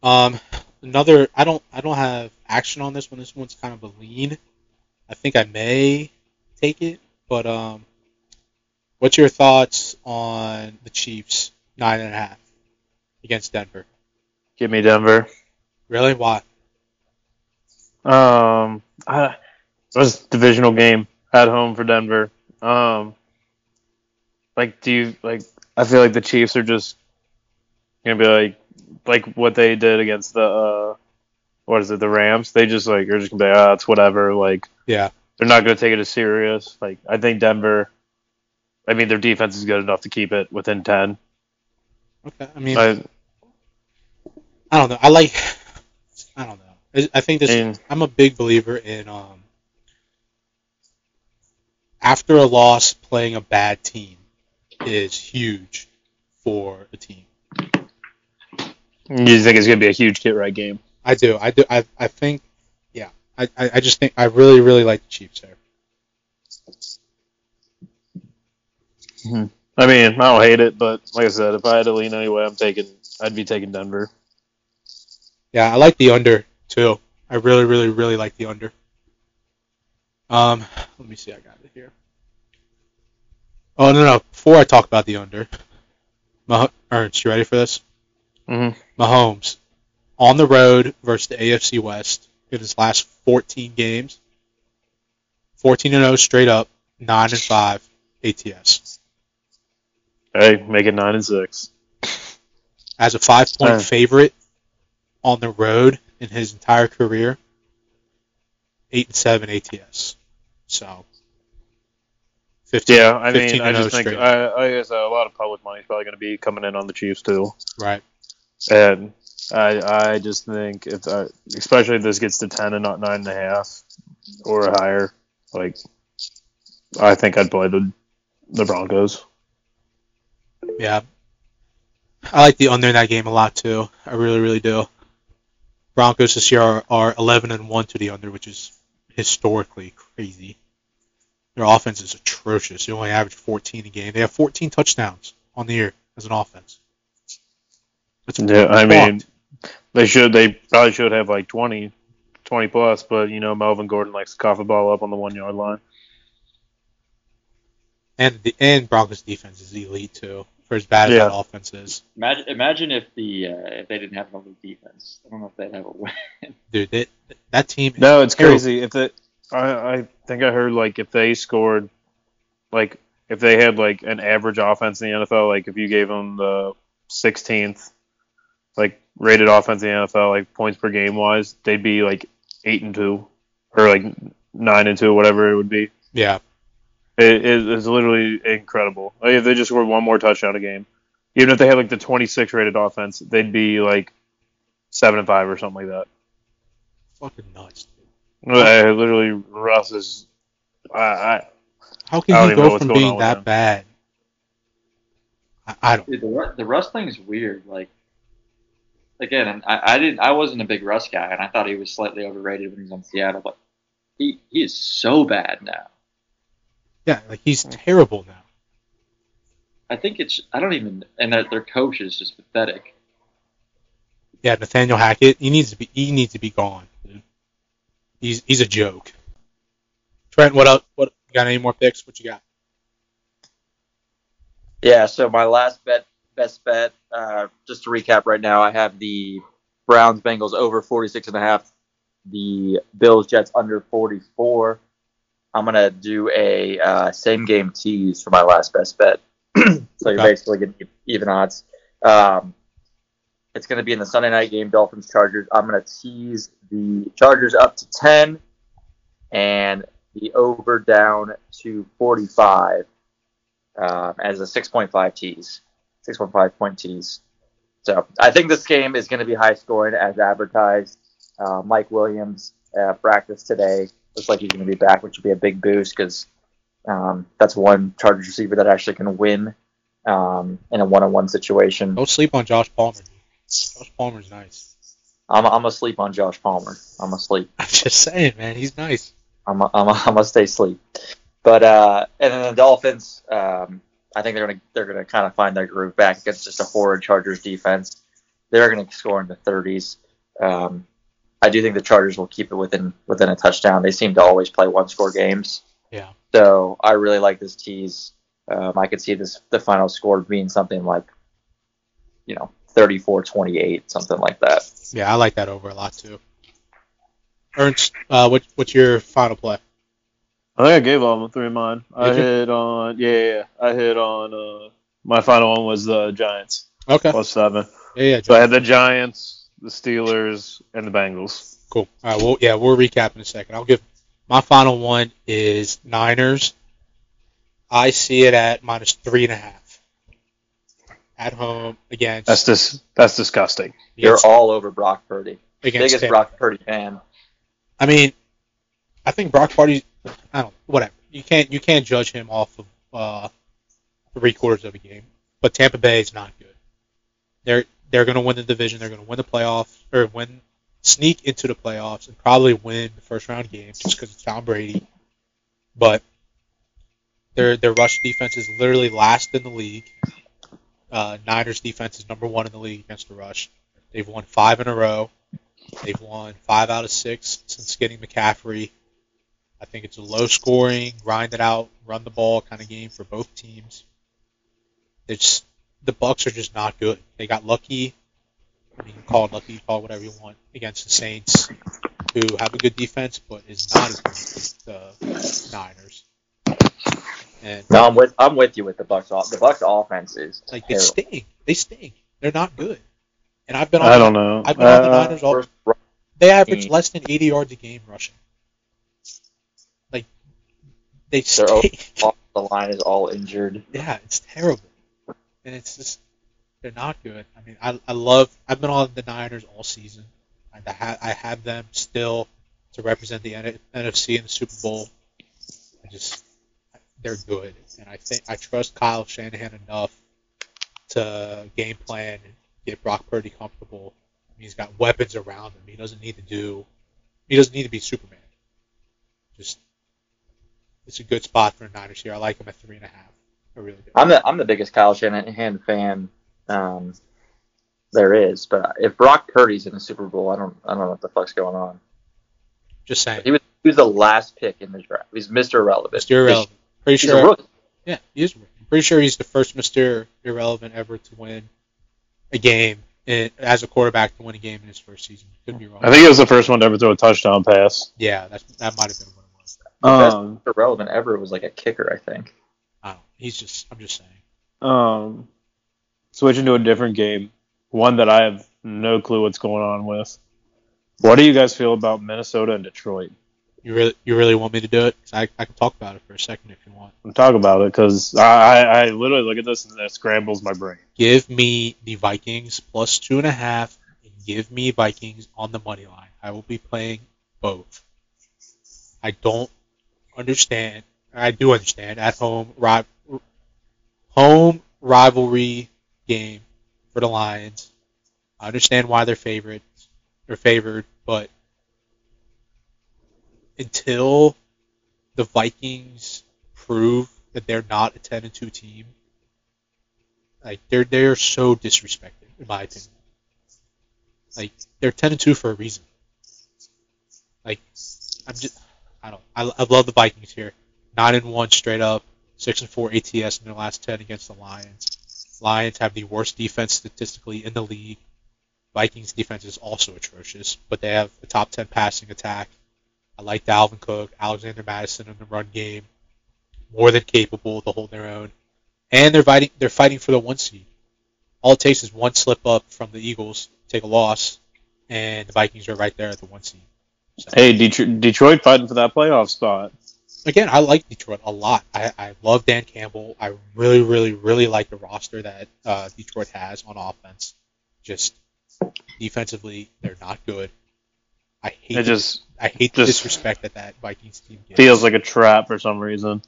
Um, another. I don't. I don't have action on this one. This one's kind of a lean. I think I may take it, but um, what's your thoughts on the Chiefs nine and a half against Denver? Give me Denver. Really? Why? Um, I, it was a divisional game at home for Denver. Um, like, do you like? I feel like the Chiefs are just gonna be like, like what they did against the, uh, what is it, the Rams? They just like are just gonna be, ah, it's whatever. Like, Yeah. they're not gonna take it as serious. Like, I think Denver. I mean, their defense is good enough to keep it within ten. Okay. I mean, I, I don't know. I like. I don't know. I, I think this. And- I'm a big believer in um, after a loss, playing a bad team is huge for a team. You think it's gonna be a huge get right game? I do. I do. I, I think, yeah. I, I I just think I really, really like the Chiefs there. I mean, I don't hate it, but like I said, if I had to lean anyway, I'm taking. I'd be taking Denver. Yeah, I like the under too. I really, really, really like the under. Um, let me see. I got it here. Oh no, no. Before I talk about the under, Mah- Ernst, you ready for this? Mm-hmm. Mahomes on the road versus the AFC West in his last 14 games. 14 and 0 straight up, 9 and 5 ATS. Hey, make it nine and six. As a 5 point Uh. favorite on the road in his entire career, 8 and 7 ATS. So 15 Yeah, I mean, I just think I, I guess a lot of public money is probably going to be coming in on the Chiefs too, right. and I I just think if uh, especially if this gets to ten and not nine and a half or higher, like I think I'd play the the Broncos. Yeah. I like the under in that game a lot too. I really, really do. Broncos this year are, are 11 and 1 to the under, which is historically crazy. Their offense is atrocious. They only average 14 a game. They have 14 touchdowns on the year as an offense. Yeah, I mean, they should they probably should have like 20, 20 plus, but you know Melvin Gordon likes to cough the ball up on the one yard line. and the and Broncos defense is elite too, for as bad as Yeah. that offense is. Imagine, imagine if the uh, if they didn't have an elite defense. I don't know if they'd have a win. Dude, that that team. No, it's Terrible. crazy. If it, I, I think I heard like if they scored, like if they had like an average offense in the NFL, like if you gave them the 16th, like rated offense in the NFL, like points per game wise, they'd be like eight and two, or like nine and two, whatever it would be. Yeah, It is it's literally incredible. Like if they just scored one more touchdown a game, even if they had like the 26 rated offense, they'd be like seven and five or something like that. fucking nuts. Dude. I, literally, Russ is. I, I How can don't he go from being that bad? I, I don't. Dude, the Ru- the Russ thing's weird. Like, again, I, I didn't, I wasn't a big Russ guy, and I thought he was slightly overrated when he was on Seattle, but he he is so bad now. Yeah, like he's terrible now. I think it's I don't even, and their, their coach is just pathetic. Yeah, Nathaniel Hackett, he needs to be he needs to be gone. Dude. He's he's a joke. Trent, what up? What you got? Any more picks? What you got? Yeah, so my last bet, best bet, uh, just to recap right now, I have the Browns Bengals over 46 and a half, the Bills Jets under 44. I'm going to do a uh, same game tease for my last best bet. so you're basically getting even odds. Um, it's going to be in the Sunday night game, Dolphins Chargers. I'm going to tease the Chargers up to 10 and the over down to 45 um, as a 6.5 tease, 6.5 point tease. So I think this game is going to be high scoring as advertised. Uh, Mike Williams uh, practiced today. Looks like he's going to be back, which would be a big boost because um, that's one Chargers receiver that actually can win um, in a one-on-one situation. Don't sleep on Josh Palmer. Josh Palmer's nice. I'm, I'm asleep on Josh Palmer. I'm asleep. I'm just saying, man, he's nice. I'm a, I'm a, I'm gonna stay asleep. But uh, and then the Dolphins, um, I think they're gonna they're gonna kind of find their groove back against just a horrid Chargers defense. They're gonna score in the 30s. Um, I do think the Chargers will keep it within within a touchdown. They seem to always play one score games. Yeah. So I really like this tease. Um, I could see this the final score being something like, you know, 34-28, something like that. Yeah, I like that over a lot too. Ernst, uh, what what's your final play? I think I gave all of them three of mine. I you? hit on yeah, yeah, yeah. I hit on uh, my final one was the Giants Okay. plus seven. Yeah, yeah. So I had the Giants, the Steelers, and the Bengals. Cool. All right. Well, yeah, we'll recap in a second. I'll give my final one is Niners. I see it at minus three and a half at home against That's dis- that's disgusting. You're all over Brock Purdy. against Biggest Tampa. Brock Purdy fan. I mean, I think Brock Purdy. I don't. Whatever. you can't you can't judge him off of uh, three quarters of a game. But Tampa Bay is not good. They're they're going to win the division. They're going to win the playoffs or win sneak into the playoffs and probably win the first round game just because it's Tom Brady. But their their rush defense is literally last in the league. Uh, Niners defense is number one in the league against the rush. They've won five in a row. They've won five out of six since getting McCaffrey. I think it's a low scoring, grind it out, run the ball kind of game for both teams. It's the Bucks are just not good. They got lucky. I mean, call it lucky, call it whatever you want against the Saints, who have a good defense, but is not as good as the Niners. And No, I'm with I'm with you with the Bucks. off- The Bucks offense is like they stink. They stink. They're not good. And I've been on. I don't know. I've been on the Uh, Niners all. They average less than 80 yards a game rushing. Like they They're all- stink. off the line is all injured. Yeah, it's terrible. And it's just they're not good. I mean, I I love. I've been on the Niners all season. I have I have them still to represent the NFC in the Super Bowl. I just they're good, and I think I trust Kyle Shanahan enough to game plan and get Brock Purdy comfortable. I mean, he's got weapons around him. He doesn't need to do. He doesn't need to be Superman. Just it's a good spot for the Niners here. I like him at three and a half. I really do. I'm the I'm the biggest Kyle Shanahan fan um, there is, but if Brock Purdy's in the Super Bowl, I don't I don't know what the fuck's going on. Just saying. He was he was the last pick in the draft. He's Mr. Irrelevant. Mr. Irrelevant. Pretty He's sure. a rookie. Yeah, he is. I'm pretty sure he's the first Mr. Irrelevant ever to win a game in, as a quarterback to win a game in his first season. Could be wrong. I think it was the first one to ever throw a touchdown pass. yeah, that's, that might have been what it was. Um, Mr. Irrelevant ever was like a kicker, I think. I don't know. He's just. I'm just saying. um, switching to a different game, one that I have no clue what's going on with. What do you guys feel about Minnesota and Detroit? You really, you really want me to do it? I, I can talk about it for a second if you want. I'm talking about it because I, I, I literally look at this and it scrambles my brain. Give me the Vikings plus two and a half, and give me Vikings on the money line. I will be playing both. I don't understand. I do understand at home ri- home rivalry game for the Lions. I understand why they're favorites. They're favored, but until the Vikings prove that they're not a ten and two team, like they're they're so disrespected in my opinion. Like they're ten and two for a reason. Like I'm just I don't I, I love the Vikings here. Nine and one straight up, six and four ATS in their last ten against the Lions. Lions have the worst defense statistically in the league. Vikings defense is also atrocious, but they have a top ten passing attack. I like Dalvin Cook, Alexander Mattison in the run game, more than capable to hold their own and they're fighting they're fighting for the one seed. All it takes is one slip up from the Eagles, take a loss, and the Vikings are right there at the one seed. So, Hey, Detroit, Detroit fighting for that playoff spot. Again, I like Detroit a lot. I, I love Dan Campbell. I really, really, really like the roster that uh, Detroit has on offense. Just defensively, they're not good. I hate It just I hate the just disrespect that that Vikings team gets. feels like a trap for some reason.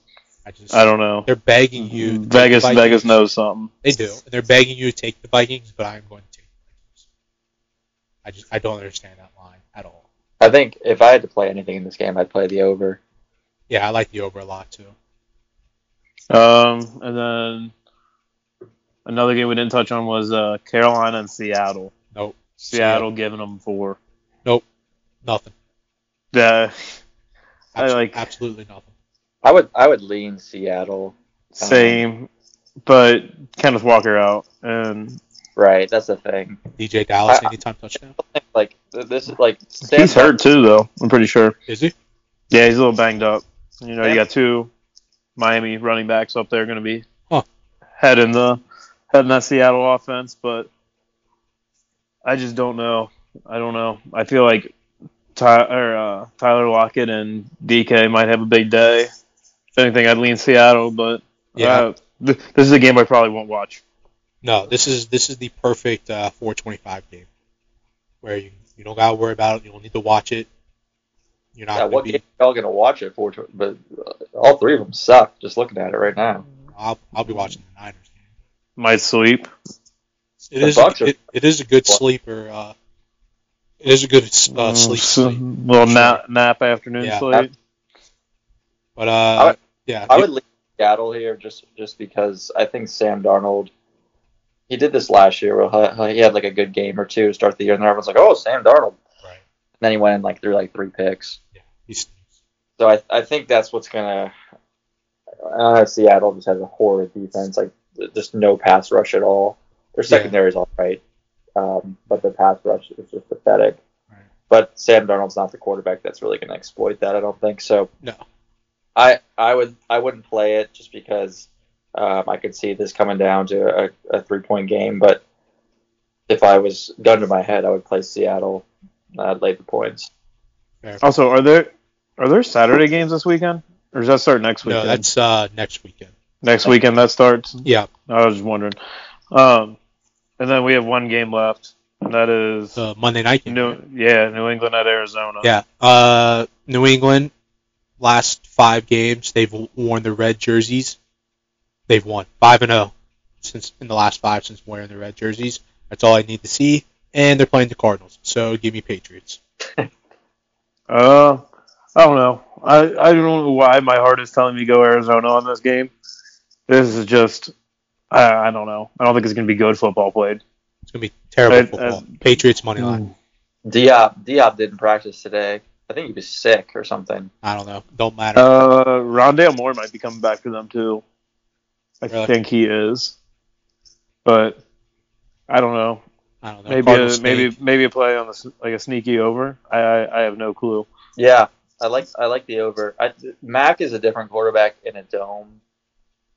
I just I don't know. they're begging you. to take Vegas, Vikings. Vegas knows something. They do. And they're begging you to take the Vikings, but I'm going to take the Vikings. I just I don't understand that line at all. I think if I had to play anything in this game, I'd play the over. Yeah, I like the over a lot too. Um, and then another game we didn't touch on was uh, Carolina and Seattle. Nope. Seattle giving them four. Nope. Nothing. Yeah, I Abs- like- absolutely nothing. I would I would lean Seattle. same, but Kenneth Walker out, and Right, that's the thing. DeeJay Dallas I- anytime touchdown. Like this is like Sam he's hurt too, though. I'm pretty sure. Is he? Yeah, he's a little banged up. You know, you got two Miami running backs up there going to be Huh. heading the heading that Seattle offense, but I just don't know. I don't know. I feel like Ty, or, uh, Tyler Lockett and DK might have a big day. If anything, I'd lean Seattle, but Yeah. uh, th- this is a game I probably won't watch. No, this is this is the perfect uh, 425 game where you you don't gotta worry about it. You don't need to watch it. You're not Yeah, what to game are y'all gonna watch it for? But uh, all three of them suck. Just looking at it right now. I'll, I'll be watching the Niners game. Might sleep. It The is Bucks are- it, it is a good sleeper. Uh, it is a good uh, sleep So- sleep. little Sure. nap, nap afternoon Yeah. sleep. But uh, I would- yeah, I it- would leave Seattle here just just because I think Sam Darnold. He did this last year where he- he had like a good game or two to start the year, and then everyone's like, "Oh, Sam Darnold." right. And then he went in like through like three picks. He's, So I I think that's what's gonna. Uh, Seattle just has a horrid defense, like just no pass rush at all. Their Yeah. secondary is all right, um, but the pass rush is just pathetic. Right. But Sam Darnold's not the quarterback that's really going to exploit that. I don't think so. No. I I would I wouldn't play it just because um, I could see this coming down to a, a three point game. But if I was gun to my head, I would play Seattle. I'd lay the points. Also, are there are there Saturday games this weekend, or does that start next weekend? no, that's uh, next weekend. next weekend that starts. Yeah, I was just wondering. Um, and then we have one game left, and that is the Monday night game. New yeah New England at Arizona. Yeah. Uh, New England, last five games, they've worn the red jerseys. They've won five and zero since in the last five since wearing the red jerseys. That's all I need to see. And they're playing the Cardinals, so give me Patriots. Uh, I don't know. I I don't know why my heart is telling me to go Arizona on this game. This is just I I don't know. I don't think it's gonna be good football played. It's gonna be terrible I- football. I- Patriots money line. D-Hop D-Hop didn't practice today. I think he was sick or something. I don't know. Don't matter. Uh, Rondale Moore might be coming back for them too. I Really? think he is, but I don't know. I don't know. Maybe a, Cardinals maybe maybe a play on the like a sneaky over. I I, I have no clue. Yeah, I like I like the over. I, Mac is a different quarterback in a dome.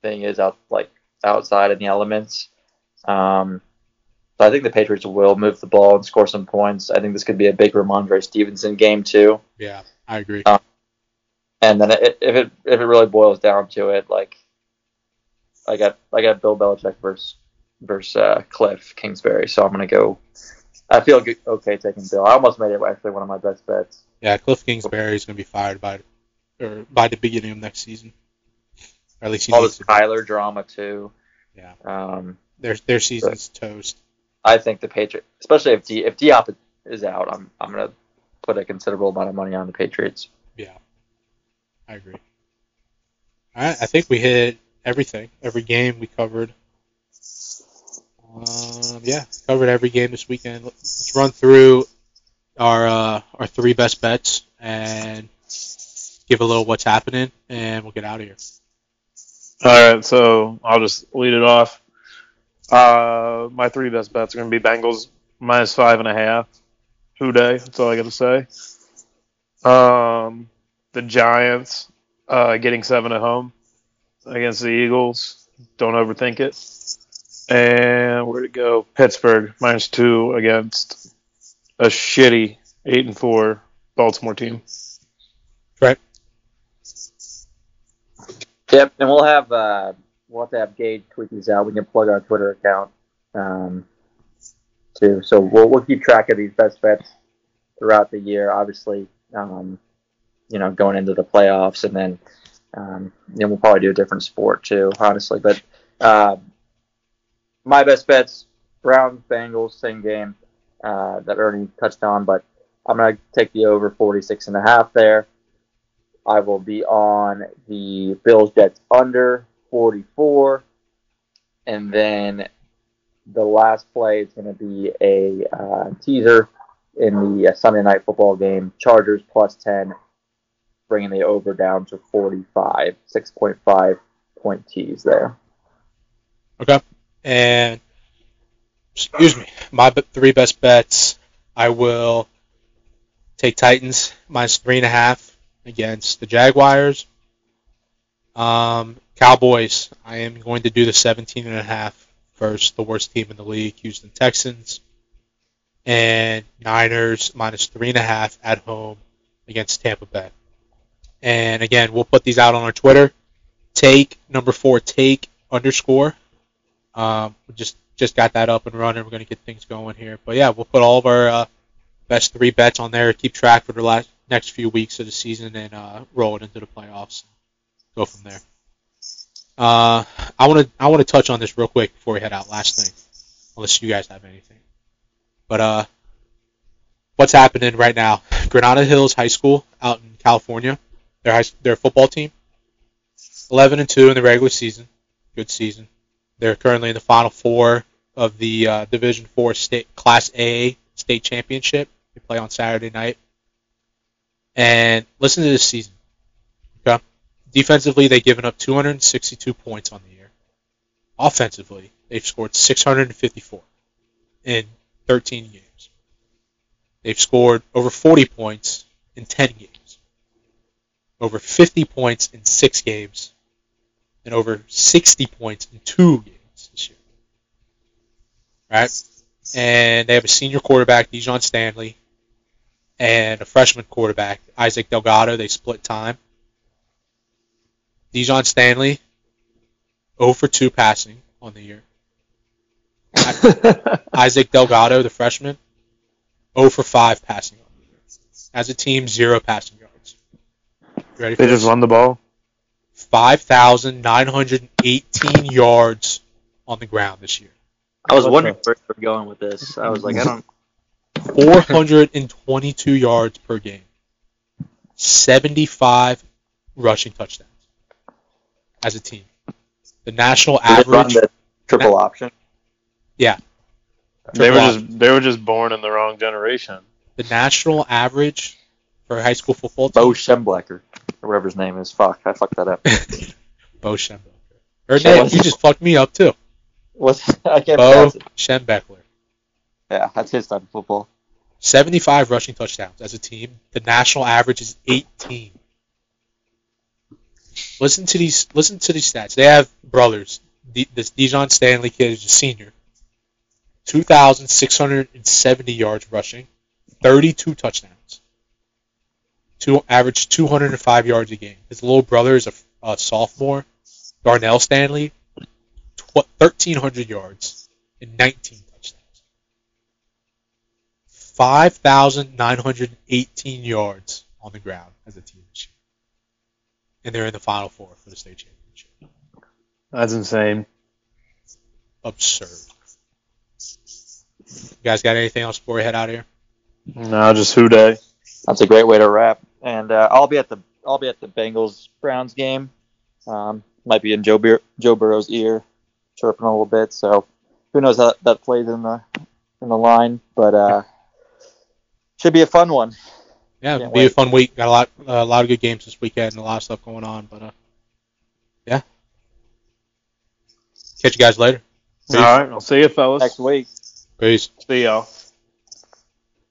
Thing is out like outside in the elements. Um, so I think the Patriots will move the ball and score some points. I think this could be a big Rhamondre Stevenson game too. Yeah, I agree. Uh, And then it, if it if it really boils down to it, like I got I got Bill Belichick versus versus uh, Cliff Kingsbury, so I'm gonna go. I feel good, okay taking Bill. I almost made it actually one of my best bets. Yeah, Cliff Kingsbury is gonna be fired by or by the beginning of next season. Or at least he All needs this to. be. Kyler drama too. Yeah. Um, Their their season's toast. I think the Patriots, especially if D, if D-Hop is out, I'm I'm gonna put a considerable amount of money on the Patriots. Yeah, I agree. All right, I think we hit everything. Every game we covered. Um, yeah, covered every game this weekend. Let's run through our uh, our three best bets and give a little what's happening, and we'll get out of here. All right, so I'll just lead it off. Uh, my three best bets are going to be Bengals minus five and a half. Who Dey? That's all I got to say. Um, the Giants uh, getting seven at home against the Eagles. Don't overthink it. And where to go? Pittsburgh minus two against a shitty eight and four Baltimore team. Right. Yep, and we'll have uh, we'll have to have Gage tweet these out. We can plug our Twitter account um, too. So we'll we'll keep track of these best bets throughout the year. Obviously, um, you know, going into the playoffs, and then um, then we'll probably do a different sport too. Honestly, but uh, my best bets: Browns, Bengals, same game uh, that Ernie touched on, but I'm gonna take the over 46 and a half there. I will be on the Bills Jets under 44. And then the last play is going to be a uh, teaser in the uh, Sunday night football game. Chargers plus 10, bringing the over down to 45. 6.5 point tease there. Okay. And excuse me, my three best bets. I will take Titans minus three and a half against the Jaguars. Um, Cowboys. I am going to do the 17 and a half versus the worst team in the league, Houston Texans. And Niners minus three and a half at home against Tampa Bay. And again, we'll put these out on our Twitter. Take number four, take underscore. Um, we just just got that up and running. We're gonna get things going here. But yeah, we'll put all of our uh, best three bets on there. Keep track for the last next few weeks of the season and uh, roll it into the playoffs. Go from there. Uh, I want to I want to touch on this real quick before we head out. Last thing, unless you guys have anything. But uh, what's happening right now? Granada Hills High School out in California, their high, their football team, 11 and two in the regular season, good season. They're currently in the final four of the uh, Division Four state Class A state championship. They play on Saturday night. And listen to this season. Okay, defensively they've given up 262 points on the year. Offensively, they've scored 654 in 13 games. They've scored over 40 points in 10 games, over 50 points in 6 games, and over 60 points in 2 games this year. Right? And they have a senior quarterback, Dijon Stanley, and a freshman quarterback, Isaac Delgado. They split time. Dijon Stanley, 0 for 2 passing on the year. Isaac Delgado, the freshman, 0 for 5 passing on the year. As a team, zero passing yards. You ready for They just this? run the ball. 5,918 yards on the ground this year. I was wondering where you were going with this. I was like, I don't. 422 yards per game. 75 rushing touchdowns as a team. The national Did it run average. the triple option? Yeah. They were option. just they were just born in the wrong generation. The national average for high school football team. Bo Schemblecker, or wwhatever his name is. Fuck, I fucked that up. Bo Schembechler. Shit, name, you just fucked me up too. What's I can't Bo. Schembechler. Yeah, that's his type of football. 75 rushing touchdowns as a team. The national average is 18. Listen to these. Listen to these stats. They have brothers. D- this Dijon Stanley kid is a senior. 2,670 yards rushing, 32 touchdowns. Two average 205 yards a game. His little brother is a, a sophomore, Darnell Stanley, tw- 1,300 yards and 19 touchdowns. 5,918 yards on the ground as a team this year. And they're in the Final Four for the state championship. That's insane. Absurd. You guys got anything else before we head out of here? No, just Who Dey. That's a great way to wrap. And uh, I'll be at the I'll be at the Bengals Browns game. Um, might be in Joe Bur- Joe Burrow's ear, chirping a little bit. So who knows how that, that plays in the in the line, but uh, should be a fun one. Yeah, Can't it'll be a fun week. Got a lot, a lot of good games this weekend and a lot of stuff going on. But uh, yeah, catch you guys later. All right, I'll see you, fellas. Next week. Peace. See y'all.